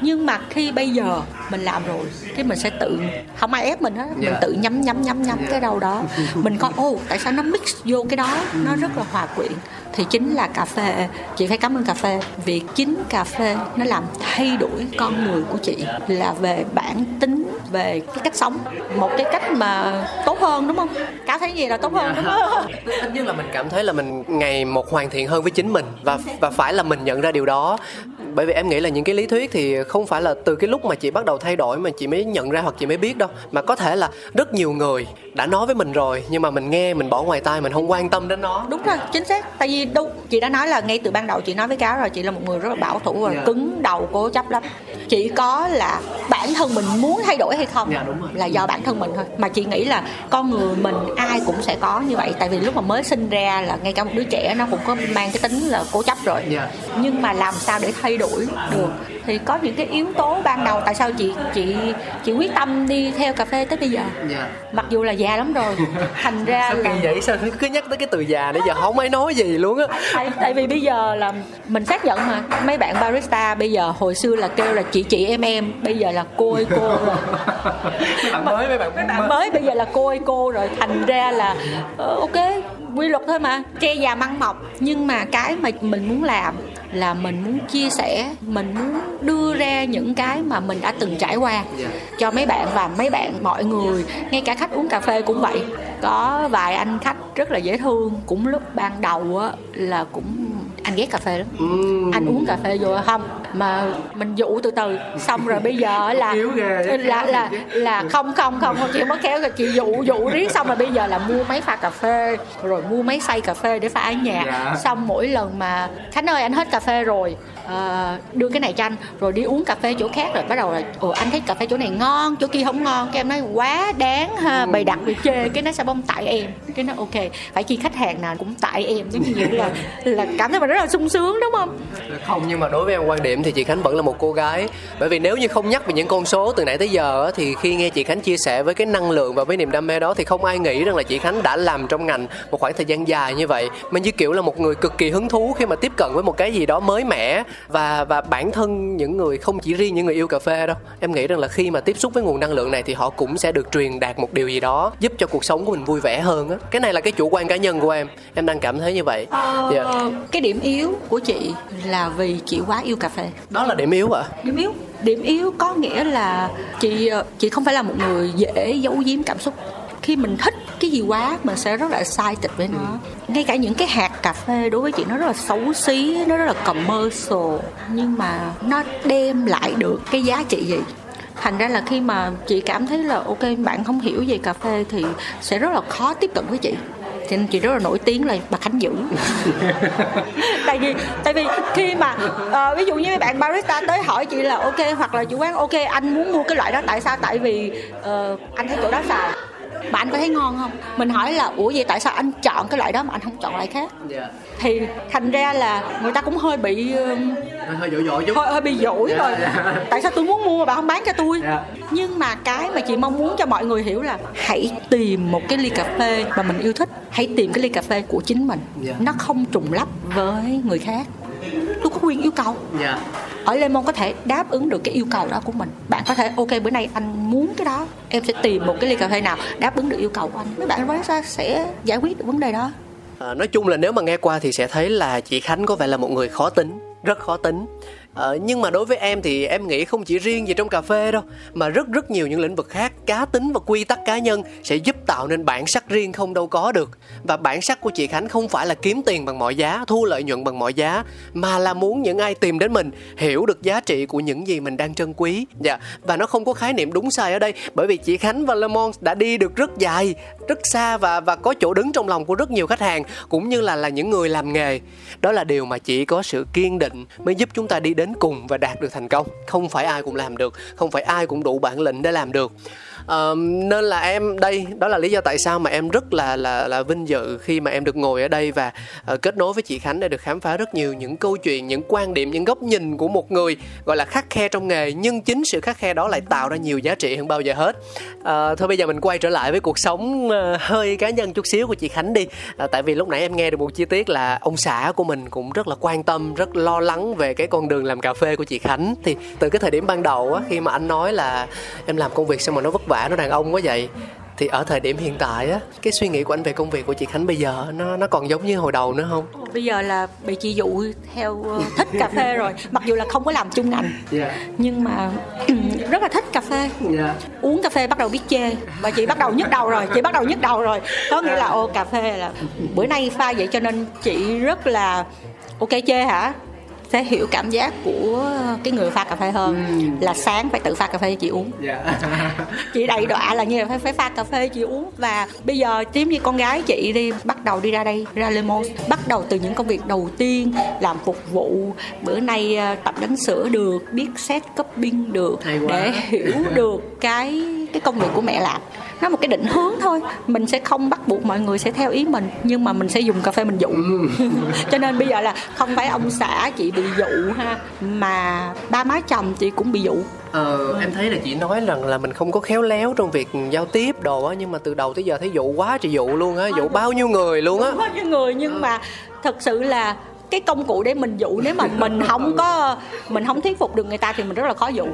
Speaker 2: nhưng mà khi bây giờ mình làm rồi cái mình sẽ tự không ai ép mình hết. Mình
Speaker 1: Dạ.
Speaker 2: tự nhắm nhắm nhắm nhắm cái rau đó. Mình có ô tại sao nó mix vô cái đó? Nó rất là hòa quyện. Thì chính là cà phê. Chị phải cảm ơn cà phê vì chính cà phê nó làm thay đổi con người của chị là về bản tính về cái cách sống. Một cái cách mà tốt hơn đúng không? Cá thấy gì là tốt hơn đúng không?
Speaker 1: Ít nhất là mình cảm thấy là mình ngày một hoàn thiện hơn với chính mình và và phải là mình nhận ra điều đó bởi vì em nghĩ là những cái lý thuyết thì không phải là từ cái lúc mà chị bắt đầu thay đổi mà chị mới nhận ra hoặc chị mới biết đâu. Mà có thể là rất nhiều người đã nói với mình rồi nhưng mà mình nghe mình bỏ ngoài tai mình không quan tâm đến nó.
Speaker 2: Đúng rồi chính xác. Tại vì đâu chị đã nói là ngay từ ban đầu chị nói với cáo rồi chị là một người rất là bảo thủ và
Speaker 1: Dạ.
Speaker 2: cứng đầu cố chấp lắm. Chỉ có là bản thân mình muốn thay đổi hay không
Speaker 1: Dạ, đúng rồi.
Speaker 2: là do bản thân mình thôi. Mà chị nghĩ là con người mình ai cũng sẽ có như vậy. Tại vì lúc mà mới sinh ra là ngay cả một đứa trẻ nó cũng có mang cái tính là cố chấp rồi.
Speaker 1: Dạ.
Speaker 2: nhưng mà làm sao để thay đổi được. Thì có những cái yếu tố ban đầu tại sao chị chị chị quyết tâm đi theo cà phê tới bây giờ?
Speaker 1: Dạ.
Speaker 2: mặc dù là già lắm rồi thành ra
Speaker 1: sao kỳ
Speaker 2: là
Speaker 1: vậy? Sao cứ nhắc tới cái từ già nãy giờ không ai nói gì luôn á?
Speaker 2: Tại, tại vì bây giờ là mình xác nhận mà mấy bạn barista bây giờ hồi xưa là kêu là chị chị em em bây giờ là cô ơi cô rồi
Speaker 1: mấy bạn mới mấy bạn,
Speaker 2: mấy bạn mới bây giờ là cô ơi cô rồi thành ra là ờ, ok quy luật thôi mà tre già măng mọc. Nhưng mà cái mà mình muốn làm là mình muốn chia sẻ, mình muốn đưa ra những cái mà mình đã từng trải qua cho mấy bạn và mấy bạn, mọi người, ngay cả khách uống cà phê cũng vậy. Có vài anh khách rất là dễ thương, cũng lúc ban đầu á là cũng anh ghét cà phê lắm.
Speaker 1: Ừm.
Speaker 2: anh uống cà phê vô không mà mình dụ từ từ. Xong rồi bây giờ là
Speaker 1: ghê.
Speaker 2: là là là không không không không chị không có kéo chị dụ dụ riết. Xong rồi bây giờ là mua máy pha cà phê rồi mua máy xay cà phê để pha ở nhà.
Speaker 1: Dạ.
Speaker 2: xong mỗi lần mà khánh ơi anh hết cà phê rồi ờ, đưa cái này cho anh rồi đi uống cà phê chỗ khác rồi bắt đầu là ồ anh thấy cà phê chỗ này ngon chỗ kia không ngon. Cái em nói quá đáng ha bày đặt rồi chê. Cái nó sẽ bông tại em. Cái nó ok phải chi khách hàng nào cũng tại em. Giống như là là cảm thấy mình rất là sung sướng đúng không?
Speaker 1: Không nhưng mà đối với em quan điểm thì chị Khánh vẫn là một cô gái. Bởi vì nếu như không nhắc về những con số từ nãy tới giờ thì khi nghe chị Khánh chia sẻ với cái năng lượng và với niềm đam mê đó thì không ai nghĩ rằng là chị Khánh đã làm trong ngành một khoảng thời gian dài như vậy. Mà như kiểu là một người cực kỳ hứng thú khi mà tiếp cận với một cái gì đó mới mẻ. Và và bản thân những người không chỉ riêng những người yêu cà phê đâu em nghĩ rằng là khi mà tiếp xúc với nguồn năng lượng này thì họ cũng sẽ được truyền đạt một điều gì đó giúp cho cuộc sống của mình vui vẻ hơn á. Cái này là cái chủ quan cá nhân của em. Em đang cảm thấy như vậy. Dạ.
Speaker 2: Ờ, cái điểm yếu của chị là vì chị quá yêu cà phê.
Speaker 1: Đó là điểm yếu ạ.
Speaker 2: Điểm yếu. Điểm yếu có nghĩa là chị ờ, chị không phải là một người dễ giấu giếm cảm xúc. Khi mình thích cái gì quá mình sẽ rất là sai tịch với nó. Ngay cả những cái hạt cà phê đối với chị nó rất là xấu xí nó rất là commercial nhưng mà nó đem lại được cái giá trị gì? Thành ra là khi mà chị cảm thấy là ok bạn không hiểu về cà phê thì sẽ rất là khó tiếp cận với chị thì chị rất là nổi tiếng là bà khánh dữ. Tại vì tại vì khi mà uh, ví dụ như bạn barista tới hỏi chị là ok hoặc là chủ quán ok anh muốn mua cái loại đó tại sao? Tại vì uh, anh thấy chỗ đó xài mà anh có thấy ngon không? Mình hỏi là ủa vậy tại sao anh chọn cái loại đó mà anh không chọn loại khác?
Speaker 1: Dạ.
Speaker 2: Thì thành ra là người ta cũng hơi bị
Speaker 1: hơi dội dội chút.
Speaker 2: Hơi hơi bị dỗi rồi.
Speaker 1: Dạ.
Speaker 2: tại sao tôi muốn mua mà bà không bán cho tôi?
Speaker 1: Dạ.
Speaker 2: nhưng mà cái mà chị mong muốn cho mọi người hiểu là hãy tìm một cái ly cà phê mà mình yêu thích. Hãy tìm cái ly cà phê của chính mình.
Speaker 1: Dạ.
Speaker 2: nó không trùng lắp với người khác. Tôi có quyền yêu cầu.
Speaker 1: Dạ
Speaker 2: ở Lemon có thể đáp ứng được cái yêu cầu đó của mình. Bạn có thể ok bữa nay anh muốn cái đó em sẽ tìm một cái ly cà phê nào đáp ứng được yêu cầu của anh. Mấy bạn barista sẽ giải quyết được vấn đề đó.
Speaker 1: À, nói chung là nếu mà nghe qua thì sẽ thấy là chị Khánh có vẻ là một người khó tính rất khó tính. Ờ, nhưng mà đối với em thì em nghĩ không chỉ riêng gì trong cà phê đâu mà rất rất nhiều những lĩnh vực khác cá tính và quy tắc cá nhân sẽ giúp tạo nên bản sắc riêng không đâu có được. Và bản sắc của chị Khánh không phải là kiếm tiền bằng mọi giá thu lợi nhuận bằng mọi giá mà là muốn những ai tìm đến mình hiểu được giá trị của những gì mình đang trân quý. Dạ và nó không có khái niệm đúng sai ở đây bởi vì chị Khánh và Lemon đã đi được rất dài rất xa và và có chỗ đứng trong lòng của rất nhiều khách hàng cũng như là là những người làm nghề. Đó là điều mà chỉ có sự kiên định mới giúp chúng ta đi đến cùng và đạt được thành công. Không phải ai cũng làm được, không phải ai cũng đủ bản lĩnh để làm được uh, nên là em đây đó là lý do tại sao mà em rất là là là vinh dự khi mà em được ngồi ở đây và uh, kết nối với chị Khánh để được khám phá rất nhiều những câu chuyện những quan điểm những góc nhìn của một người gọi là khắc khe trong nghề. Nhưng chính sự khắc khe đó lại tạo ra nhiều giá trị hơn bao giờ hết. Uh, thôi bây giờ mình quay trở lại với cuộc sống uh, hơi cá nhân chút xíu của chị Khánh đi. Uh, tại vì lúc nãy em nghe được một chi tiết là ông xã của mình cũng rất là quan tâm rất lo lắng về cái con đường làm cà phê của chị Khánh. Thì từ cái thời điểm ban đầu á khi mà anh nói là em làm công việc xong mà nó vất vả nó đàn ông quá vậy thì ở thời điểm hiện tại á cái suy nghĩ của anh về công việc của chị Khánh bây giờ nó nó còn giống như hồi đầu nữa không?
Speaker 2: bây giờ là bị chị dụ theo ờ, thích cà phê rồi mặc dù là không có làm chung ngành
Speaker 1: Dạ.
Speaker 2: nhưng mà rất là thích cà phê
Speaker 1: Dạ.
Speaker 2: uống cà phê bắt đầu biết chê và chị bắt đầu nhức đầu rồi chị bắt đầu nhức đầu rồi có nghĩa là ô cà phê là bữa nay pha vậy cho nên chị rất là ok chê hả sẽ hiểu cảm giác của cái người pha cà phê hơn. Là sáng phải tự pha cà phê chị uống.
Speaker 1: Dạ.
Speaker 2: chị đầy đọa là như là phải phải pha cà phê chị uống. Và bây giờ giống như con gái chị đi bắt đầu đi ra đây ra Lemos bắt đầu từ những công việc đầu tiên làm phục vụ. Bữa nay ờ, tập đánh sữa được biết set cupping được để hiểu được cái cái công việc của mẹ làm nó một cái định hướng thôi. Mình sẽ không bắt buộc mọi người sẽ theo ý mình nhưng mà mình sẽ dùng cà phê mình dụ. Cho nên bây giờ là không phải ông xã chị bị dụ ha mà ba má chồng chị cũng bị dụ.
Speaker 1: Ờ, em thấy là chị nói rằng là mình không có khéo léo trong việc giao tiếp đồ á nhưng mà từ đầu tới giờ thấy dụ quá trời dụ luôn á dụ bao nhiêu người luôn á.
Speaker 2: Có những người nhưng mà thật sự là cái công cụ để mình dụ. Nếu mà mình không có mình không thuyết phục được người ta thì mình rất là khó dụ.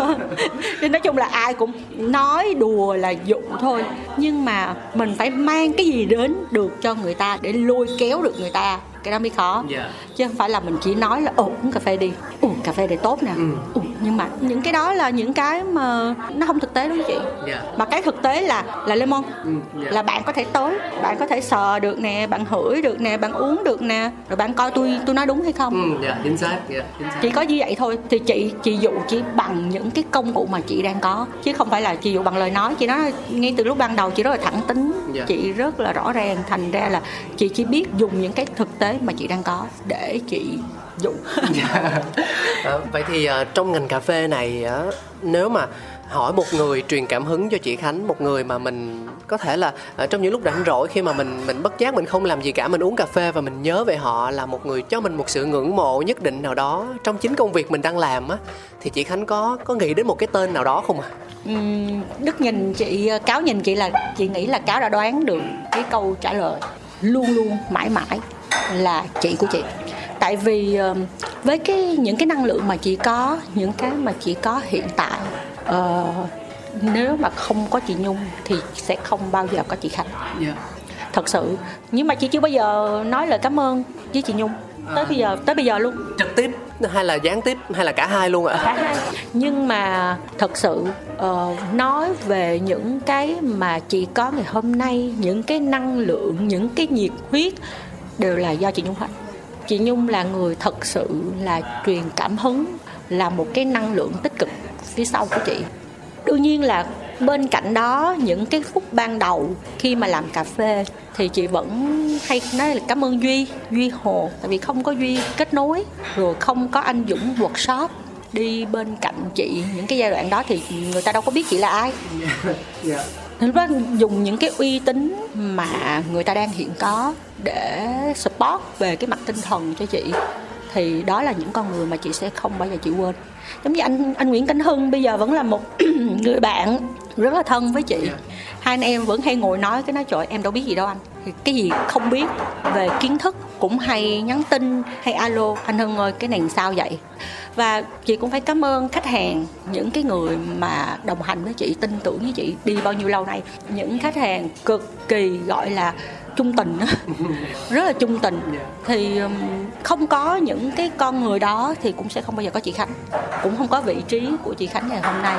Speaker 2: Nên nói chung là ai cũng nói đùa là dụ thôi. Nhưng mà mình phải mang cái gì đến được cho người ta để lôi kéo được người ta cái đó mới khó.
Speaker 1: Dạ.
Speaker 2: chứ không phải là mình chỉ nói là ồ uống cà phê đi. Ồ cà phê này tốt nè. Ồ, nhưng mà những cái đó là những cái mà nó không thực tế đúng không chị?
Speaker 1: Dạ.
Speaker 2: mà cái thực tế là là lemon.
Speaker 1: Dạ.
Speaker 2: là bạn có thể tới bạn có thể sờ được nè bạn hửi được nè bạn uống được nè. Rồi bạn coi tôi tôi nói đúng hay không?
Speaker 1: Ừ, dạ chính xác chính xác.
Speaker 2: Chỉ có như vậy thôi. Thì chị chị dụ chỉ bằng những cái công cụ mà chị đang có. Chứ không phải là chị dụ bằng lời nói. Chị nói ngay từ lúc ban đầu chị rất là thẳng tính.
Speaker 1: Dạ.
Speaker 2: chị rất là rõ ràng thành ra là chị chỉ biết dùng những cái thực tế mà chị đang có để chị dụ.
Speaker 1: Ờ, vậy thì ờ, trong ngành cà phê này á nếu mà hỏi một người truyền cảm hứng cho chị Khánh một người mà mình có thể là ờ, trong những lúc rảnh rỗi khi mà mình mình bất giác mình không làm gì cả mình uống cà phê và mình nhớ về họ là một người cho mình một sự ngưỡng mộ nhất định nào đó trong chính công việc mình đang làm á thì chị Khánh có có nghĩ đến một cái tên nào đó không ạ?
Speaker 2: Ừm, Đức nhìn chị cáo nhìn chị là chị nghĩ là cáo đã đoán được cái câu trả lời luôn luôn mãi mãi là chị của chị. Tại vì ờm, với cái những cái năng lượng mà chị có những cái mà chị có hiện tại ờ, nếu mà không có chị Nhung thì sẽ không bao giờ có chị Khánh.
Speaker 1: Dạ.
Speaker 2: thật sự. Nhưng mà chị chưa bao giờ nói lời cảm ơn với chị Nhung. Tới bây giờ tới bây giờ luôn.
Speaker 1: Trực tiếp hay là gián tiếp hay là cả hai luôn ạ?
Speaker 2: cả hai. Nhưng mà thật sự ờ, nói về những cái mà chị có ngày hôm nay những cái năng lượng những cái nhiệt huyết đều là do chị nhung hết. Chị nhung là người thật sự là truyền cảm hứng, là một cái năng lượng tích cực phía sau của chị. Đương nhiên là bên cạnh đó, những cái phút ban đầu khi mà làm cà phê thì chị vẫn hay nói là cảm ơn duy duy hồ. Tại vì không có duy kết nối, rồi không có anh dũng workshop đi bên cạnh chị. Những cái giai đoạn đó thì người ta đâu có biết chị là ai.
Speaker 1: Dạ
Speaker 2: lúc đó dùng những cái uy tín mà người ta đang hiện có để support về cái mặt tinh thần cho chị. Thì đó là những con người mà chị sẽ không bao giờ chị quên. Giống như anh anh Nguyễn Cảnh Hưng bây giờ vẫn là một người bạn rất là thân với chị. Hai anh em vẫn hay ngồi nói cái nói trời em đâu biết gì đâu anh. Thì cái gì không biết về kiến thức cũng hay nhắn tin hay alo anh Hưng ơi cái này sao vậy? Và chị cũng phải cảm ơn khách hàng những cái người mà đồng hành với chị tin tưởng với chị đi bao nhiêu lâu nay. Những khách hàng cực kỳ gọi là trung tình rất là trung tình. Thì không có những cái con người đó thì cũng sẽ không bao giờ có chị khánh. Cũng không có vị trí của chị khánh ngày hôm nay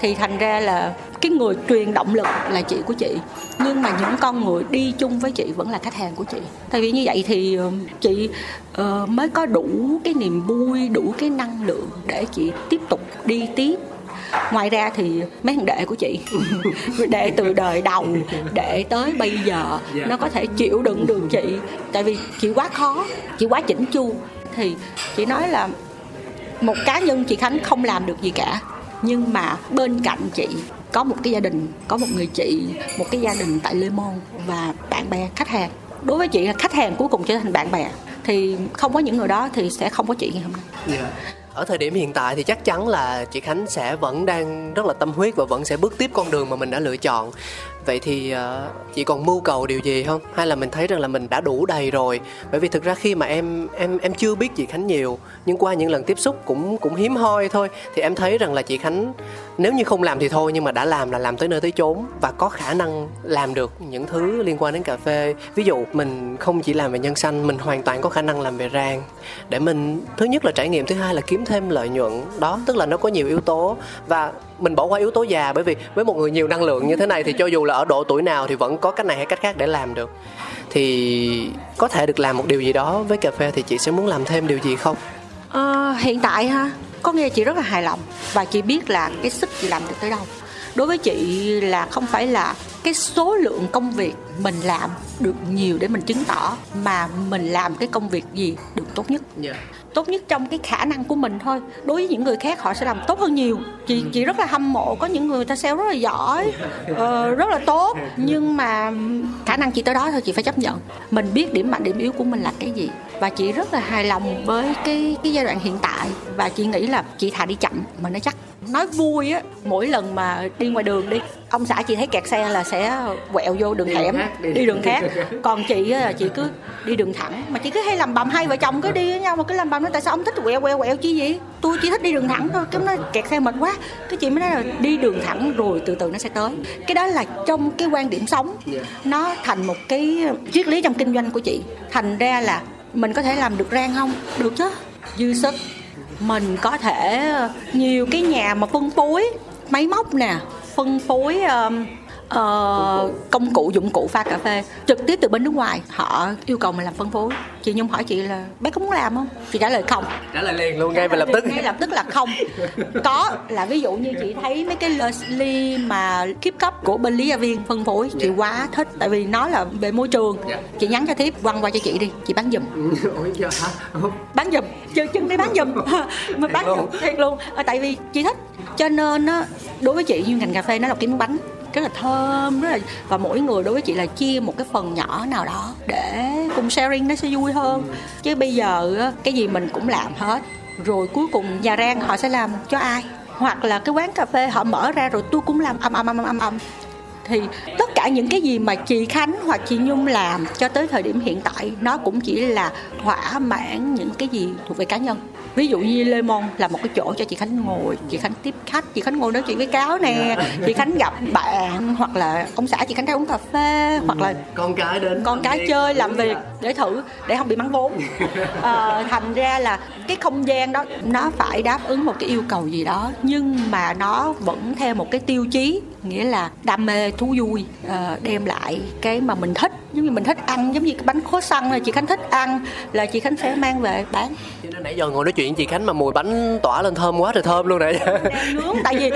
Speaker 2: thì thành ra là cái người truyền động lực là chị của chị. Nhưng mà những con người đi chung với chị vẫn là khách hàng của chị. Tại vì như vậy thì chị uh, mới có đủ cái niềm vui đủ cái năng lượng để chị tiếp tục đi tiếp. Ngoài ra thì mấy thằng đệ của chị đệ từ đời đầu đệ tới bây giờ nó có thể chịu đựng được chị. Tại vì chị quá khó chị quá chỉnh chu. Thì chị nói là một cá nhân chị khánh không làm được gì cả nhưng mà bên cạnh chị, có một cái gia đình, có một người chị, một cái gia đình tại lê môn và bạn bè, khách hàng. Đối với chị là khách hàng cuối cùng trở thành bạn bè, thì không có những người đó thì sẽ không có chị ngày hôm nay.
Speaker 1: Yeah ở thời điểm hiện tại thì chắc chắn là chị Khánh sẽ vẫn đang rất là tâm huyết và vẫn sẽ bước tiếp con đường mà mình đã lựa chọn vậy thì uh, chị còn mưu cầu điều gì không? Hay là mình thấy rằng là mình đã đủ đầy rồi? Bởi vì thực ra khi mà em em em chưa biết chị khánh nhiều nhưng qua những lần tiếp xúc cũng cũng hiếm hoi thôi thì em thấy rằng là chị khánh nếu như không làm thì thôi nhưng mà đã làm là làm tới nơi tới chốn và có khả năng làm được những thứ liên quan đến cà phê. Ví dụ mình không chỉ làm về nhân xanh mình hoàn toàn có khả năng làm về rang để mình thứ nhất là trải nghiệm thứ hai là kiếm thêm lợi nhuận. Đó tức là nó có nhiều yếu tố và mình bỏ qua yếu tố già bởi vì với một người nhiều năng lượng như thế này thì cho dù là ở độ tuổi nào thì vẫn có cách này hay cách khác để làm được. Thì có thể được làm một điều gì đó với cà phê thì chị sẽ muốn làm thêm điều gì không?
Speaker 2: À, hiện tại ha có nghĩa chị rất là hài lòng và chị biết là cái sức chị làm được tới đâu. Đối với chị là không phải là cái số lượng công việc mình làm được nhiều để mình chứng tỏ mà mình làm cái công việc gì được tốt nhất. Yeah. Tốt nhất trong cái khả năng của mình thôi. Đối với những người khác họ sẽ làm tốt hơn nhiều. Chị ừ. chị rất là hâm mộ có những người ta sale rất là giỏi uh, rất là tốt. Nhưng mà khả năng chị tới đó thôi chị phải chấp nhận. Mình biết điểm mạnh điểm yếu của mình là cái gì. Và chị rất là hài lòng với cái cái giai đoạn hiện tại. Và chị nghĩ là chị thà đi chậm mà nó chắc nói vui á mỗi lần mà đi ngoài đường đi ông xã chị thấy kẹt xe là sẽ quẹo vô đường hẻm đi, đi đường khác. còn chị là chị cứ đi đường thẳng mà chị cứ hay làm bầm hai vợ chồng cứ đi với nhau mà cứ làm bầm nói tại sao ông thích quẹo quẹo quẹo chi vậy? Tôi chỉ thích đi đường thẳng thôi cái nó kẹt xe mệt quá. Cái chị mới nói là đi đường thẳng rồi từ từ nó sẽ tới. Cái đó là trong cái quan điểm sống. Dạ. nó thành một cái triết lý trong kinh doanh của chị. Thành ra là mình có thể làm được rang không? Được chứ. Dư sức mình có thể ờ, nhiều cái nhà mà phân phối máy móc nè phân phối um, uh, công cụ dụng cụ pha cà phê trực tiếp từ bên nước ngoài họ yêu cầu mình làm phân phối. Chị nhung hỏi chị là bé có muốn làm không? Chị trả lời không.
Speaker 1: Trả lời liền luôn ngay và lập tức.
Speaker 2: Ngay lập tức là không. Có là ví dụ như chị thấy mấy cái ly mà kiếp cấp của bên lý gia viên phân phối chị quá thích tại vì nó là về môi trường. Yeah. Dạ. chị nhắn cho tiếp quăng qua cho chị đi chị bán giùm. Bán giùm chơi chân đi bán giùm. Mà bán giùm thiệt luôn. À, tại vì chị thích. Cho nên á đối với chị như ngành cà phê nó là kiếm bánh rất là thơm rất là và mỗi người đối với chị là chia một cái phần nhỏ nào đó để cùng sharing nó sẽ vui hơn. Chứ bây giờ cái gì mình cũng làm hết rồi cuối cùng nhà rang họ sẽ làm cho ai? Hoặc là cái quán cà phê họ mở ra rồi tôi cũng làm âm âm âm âm âm. Thì tất cả những cái gì mà chị Khánh hoặc chị Nhung làm cho tới thời điểm hiện tại nó cũng chỉ là thỏa mãn những cái gì thuộc về cá nhân ví dụ như Lê Môn là một cái chỗ cho chị Khánh ngồi chị Khánh tiếp khách chị Khánh ngồi nói chuyện với cáo nè chị Khánh gặp bạn hoặc là ông xã chị Khánh ra uống cà phê hoặc là
Speaker 1: con cái đến
Speaker 2: con cái chơi làm việc để thử để không bị mắng vốn. À, thành ra là cái không gian đó nó phải đáp ứng một cái yêu cầu gì đó nhưng mà nó vẫn theo một cái tiêu chí nghĩa là đam mê thú vui à, đem lại cái mà mình thích. Giống như mình thích ăn giống như cái bánh khối xăng là chị khánh thích ăn là chị khánh sẽ mang về bán.
Speaker 1: Cho nên nãy giờ ngồi nói chuyện chị khánh mà mùi bánh tỏa lên thơm quá trời thơm luôn nè
Speaker 2: nướng tại vì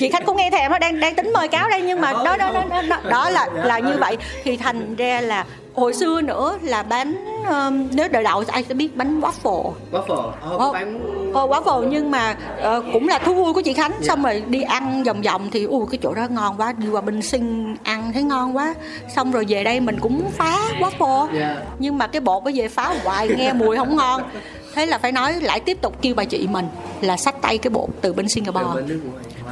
Speaker 2: chị khánh cũng nghe thèm nó đang đang tính mời cáo đây nhưng mà đó đó đó đó, đó, đó là là như vậy. Thì thành ra là hồi xưa nữa là bánh um, nếu đời đầu ai sẽ biết bánh waffle?
Speaker 1: Waffle
Speaker 2: ờ, bán ờ, waffle nhưng mà uh, cũng là thú vui của chị Khánh. Yeah. xong rồi đi ăn vòng vòng thì ui cái chỗ đó ngon quá. Đi qua bên sinh ăn thấy ngon quá. Xong rồi về đây mình cũng phá waffle. Yeah. nhưng mà cái bột nó về phá hoài nghe mùi không ngon. Thế là phải nói lại tiếp tục kêu bà chị mình là xách tay cái bột từ bên Singapore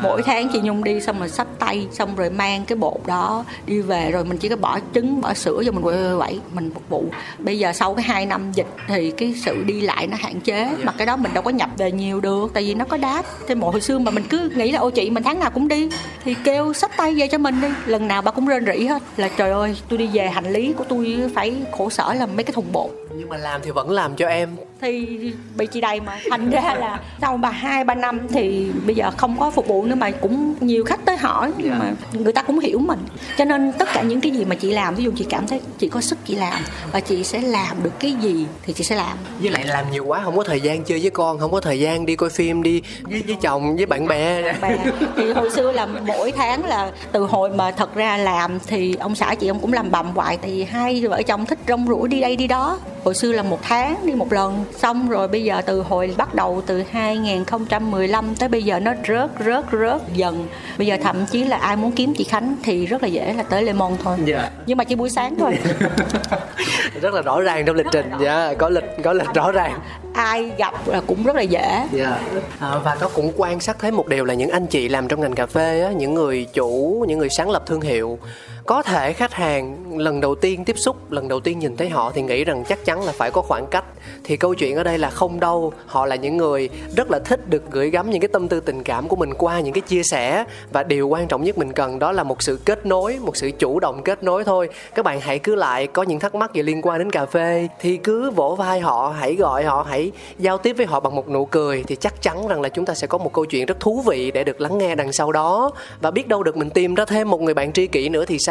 Speaker 2: mỗi tháng chị nhung đi xong rồi xách tay xong rồi mang cái bột đó đi về rồi mình chỉ có bỏ trứng bỏ sữa cho mình quậy quậy mình phục vụ. Bây giờ sau cái hai năm dịch thì cái sự đi lại nó hạn chế mà cái đó mình đâu có nhập về nhiều được tại vì nó có đáp. Thế một hồi xưa mà mình cứ nghĩ là ô chị mình tháng nào cũng đi. Thì kêu xách tay về cho mình đi. Lần nào bà cũng rên rỉ hết là trời ơi tôi đi về hành lý của tôi phải khổ sở làm mấy cái thùng bột.
Speaker 1: Nhưng mà làm thì vẫn làm cho em
Speaker 2: thì bị chị đầy mà. Thành ra là sau bà hai ba năm thì bây giờ không có phục vụ nữa mà cũng nhiều khách tới hỏi nhưng mà người ta cũng hiểu mình. Cho nên tất cả những cái gì mà chị làm ví dụ chị cảm thấy chị có sức chị làm và chị sẽ làm được cái gì thì chị sẽ làm.
Speaker 1: Với lại làm nhiều quá không có thời gian chơi với con không có thời gian đi coi phim đi với, với chồng với bạn bè.
Speaker 2: Bạn bè. Thì hồi xưa là mỗi tháng là từ hồi mà thật ra làm thì ông xã chị ông cũng làm bầm hoài tại vì hai vợ chồng thích rong ruổi đi đây đi đó. Hồi xưa là một tháng đi một lần xong rồi bây giờ từ hồi bắt đầu từ 2015 tới bây giờ nó rớt rớt rớt dần bây giờ thậm chí là ai muốn kiếm chị Khánh thì rất là dễ là tới Lemon thôi yeah. Dạ. nhưng mà chỉ buổi sáng thôi
Speaker 1: rất là rõ ràng trong lịch trình dạ yeah, có lịch có lịch rõ ràng
Speaker 2: ai gặp là cũng rất là dễ yeah.
Speaker 1: Dạ. à, và có cũng quan sát thấy một điều là những anh chị làm trong ngành cà phê á, những người chủ những người sáng lập thương hiệu có thể khách hàng lần đầu tiên tiếp xúc, lần đầu tiên nhìn thấy họ thì nghĩ rằng chắc chắn là phải có khoảng cách. Thì câu chuyện ở đây là không đâu, họ là những người rất là thích được gửi gắm những cái tâm tư tình cảm của mình qua những cái chia sẻ. Và điều quan trọng nhất mình cần đó là một sự kết nối, một sự chủ động kết nối thôi. Các bạn hãy cứ lại, có những thắc mắc gì liên quan đến cà phê thì cứ vỗ vai họ, hãy gọi họ, hãy giao tiếp với họ bằng một nụ cười thì chắc chắn rằng là chúng ta sẽ có một câu chuyện rất thú vị để được lắng nghe đằng sau đó. Và biết đâu được mình tìm ra thêm một người bạn tri kỷ nữa thì sao?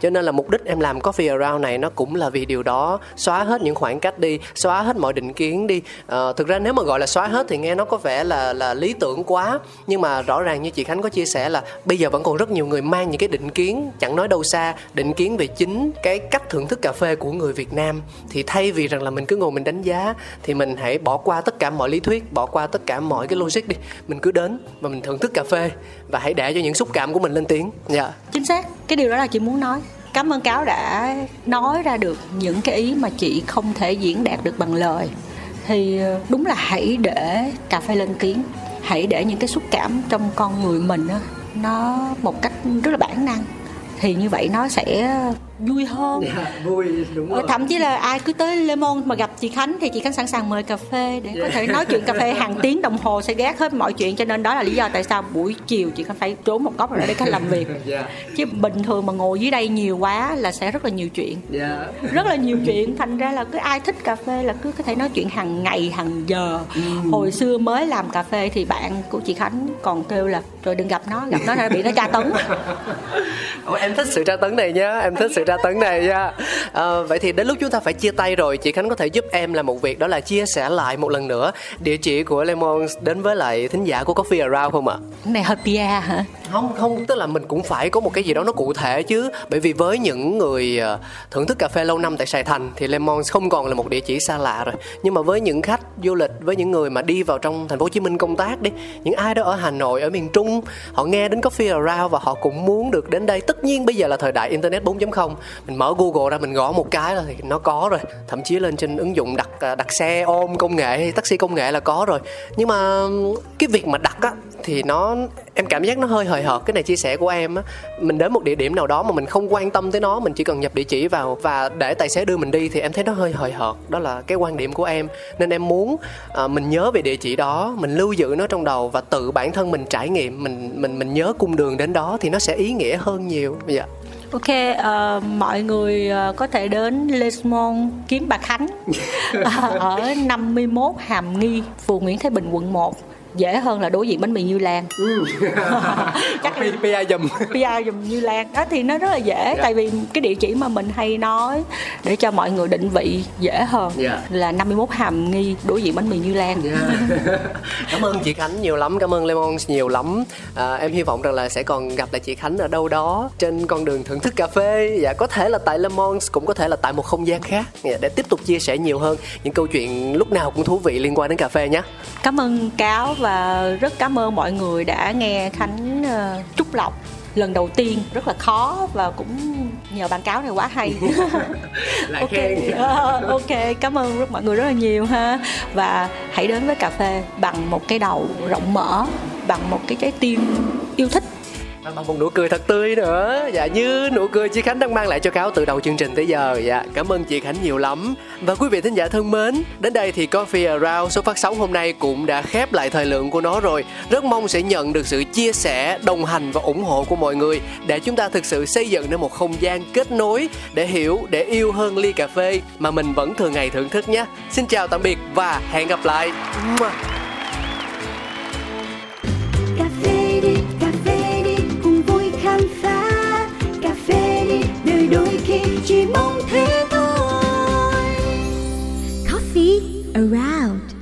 Speaker 1: Cho nên là mục đích em làm coffee around này nó cũng là vì điều đó. Xóa hết những khoảng cách đi xóa hết mọi định kiến đi. À, thực ra nếu mà gọi là xóa hết thì nghe nó có vẻ là là lý tưởng quá. Nhưng mà rõ ràng như chị khánh có chia sẻ là bây giờ vẫn còn rất nhiều người mang những cái định kiến chẳng nói đâu xa định kiến về chính cái cách thưởng thức cà phê của người việt nam. Thì thay vì rằng là mình cứ ngồi mình đánh giá thì mình hãy bỏ qua tất cả mọi lý thuyết bỏ qua tất cả mọi cái logic đi. Mình cứ đến và mình thưởng thức cà phê và hãy để cho những xúc cảm của mình lên tiếng. Dạ. Yeah.
Speaker 2: chính xác, cái điều đó là chị muốn nói. Cảm ơn cáo đã nói ra được những cái ý mà chị không thể diễn đạt được bằng lời. Thì ờ, đúng là hãy để cà phê lên tiếng. Hãy để những cái xúc cảm trong con người mình nó một cách rất là bản năng. Thì như vậy nó sẽ vui hơn yeah,
Speaker 1: dạ, vui đúng rồi.
Speaker 2: thậm chí là ai cứ tới Lemon mà gặp chị Khánh thì chị Khánh sẵn sàng mời cà phê để yeah. có thể nói chuyện cà phê hàng tiếng đồng hồ sẽ gác hết mọi chuyện cho nên đó là lý do tại sao buổi chiều chị Khánh phải trốn một góc rồi để khách làm việc. Dạ. chứ bình thường mà ngồi dưới đây nhiều quá là sẽ rất là nhiều chuyện. Dạ. rất là nhiều chuyện thành ra là cứ ai thích cà phê là cứ có thể nói chuyện hàng ngày hàng giờ mm. hồi xưa mới làm cà phê thì bạn của chị Khánh còn kêu là rồi đừng gặp nó gặp nó là bị nó tra tấn
Speaker 1: Ủa, em thích sự tra tấn này nhá em thích sự tra tấn này nha. À, vậy thì đến lúc chúng ta phải chia tay rồi chị khánh có thể giúp em làm một việc đó là chia sẻ lại một lần nữa địa chỉ của lemon đến với lại thính giả của coffee around không ạ?
Speaker 2: Này hơi pia hả?
Speaker 1: Không không tức là mình cũng phải có một cái gì đó nó cụ thể chứ. Bởi vì với những người ờ, thưởng thức cà phê lâu năm tại sài thành thì lemon không còn là một địa chỉ xa lạ rồi. Nhưng mà với những khách du lịch với những người mà đi vào trong thành phố hồ chí minh công tác đi những ai đó ở hà nội ở miền trung họ nghe đến coffee around và họ cũng muốn được đến đây. Tất nhiên bây giờ là thời đại internet 4.0 mình mở google ra mình gõ một cái là thì nó có rồi. Thậm chí lên trên ứng dụng đặt à, đặt xe ôm công nghệ hay taxi công nghệ là có rồi. Nhưng mà cái việc mà đặt á thì nó em cảm giác nó hơi hời hợt. Cái này chia sẻ của em á mình đến một địa điểm nào đó mà mình không quan tâm tới nó mình chỉ cần nhập địa chỉ vào và để tài xế đưa mình đi thì em thấy nó hơi hời hợt. Đó là cái quan điểm của em. Nên em muốn à, mình nhớ về địa chỉ đó mình lưu giữ nó trong đầu và tự bản thân mình trải nghiệm mình mình mình nhớ cung đường đến đó thì nó sẽ ý nghĩa hơn nhiều. Dạ.
Speaker 2: Ok, uh, mọi người uh, có thể đến Lesmond kiếm bà Khánh. Uh, ở 51 Hàm Nghi, phường Nguyễn Thái Bình, quận 1 dễ hơn là đối diện bánh mì Như Lan.
Speaker 1: Chắc là PR dùm
Speaker 2: PR dùm Như Lan. Đó thì nó rất là dễ yeah. tại vì cái địa chỉ mà mình hay nói để cho mọi người định vị dễ hơn yeah. là 51 Hàm Nghi đối diện bánh mì Như Lan.
Speaker 1: Yeah. cảm ơn chị Khánh nhiều lắm cảm ơn Lemon nhiều lắm. À, em hy vọng rằng là sẽ còn gặp lại chị Khánh ở đâu đó trên con đường thưởng thức cà phê. Dạ có thể là tại Lemon cũng có thể là tại một không gian khác. Dạ, để tiếp tục chia sẻ nhiều hơn những câu chuyện lúc nào cũng thú vị liên quan đến cà phê nhé.
Speaker 2: Cảm ơn cáo và rất cảm ơn mọi người đã nghe khánh trúc lọc lần đầu tiên. Rất là khó và cũng nhờ bạn cáo này quá hay.
Speaker 1: Lại ok.
Speaker 2: Uh, ok cảm ơn rất mọi người rất là nhiều ha. Và hãy đến với cà phê bằng một cái đầu rộng mở bằng một cái trái tim yêu thích
Speaker 1: bằng một nụ cười thật tươi nữa. Dạ như nụ cười chị khánh đang mang lại cho cáo từ đầu chương trình tới giờ. Dạ cảm ơn chị khánh nhiều lắm. Và quý vị thính giả thân mến, đến đây thì coffee around số phát sóng hôm nay cũng đã khép lại thời lượng của nó rồi. Rất mong sẽ nhận được sự chia sẻ, đồng hành và ủng hộ của mọi người để chúng ta thực sự xây dựng nên một không gian kết nối để hiểu, để yêu hơn ly cà phê mà mình vẫn thường ngày thưởng thức nhé. Xin chào tạm biệt và hẹn gặp lại.
Speaker 4: Đôi khi chỉ mong thế thôi. Coffee around.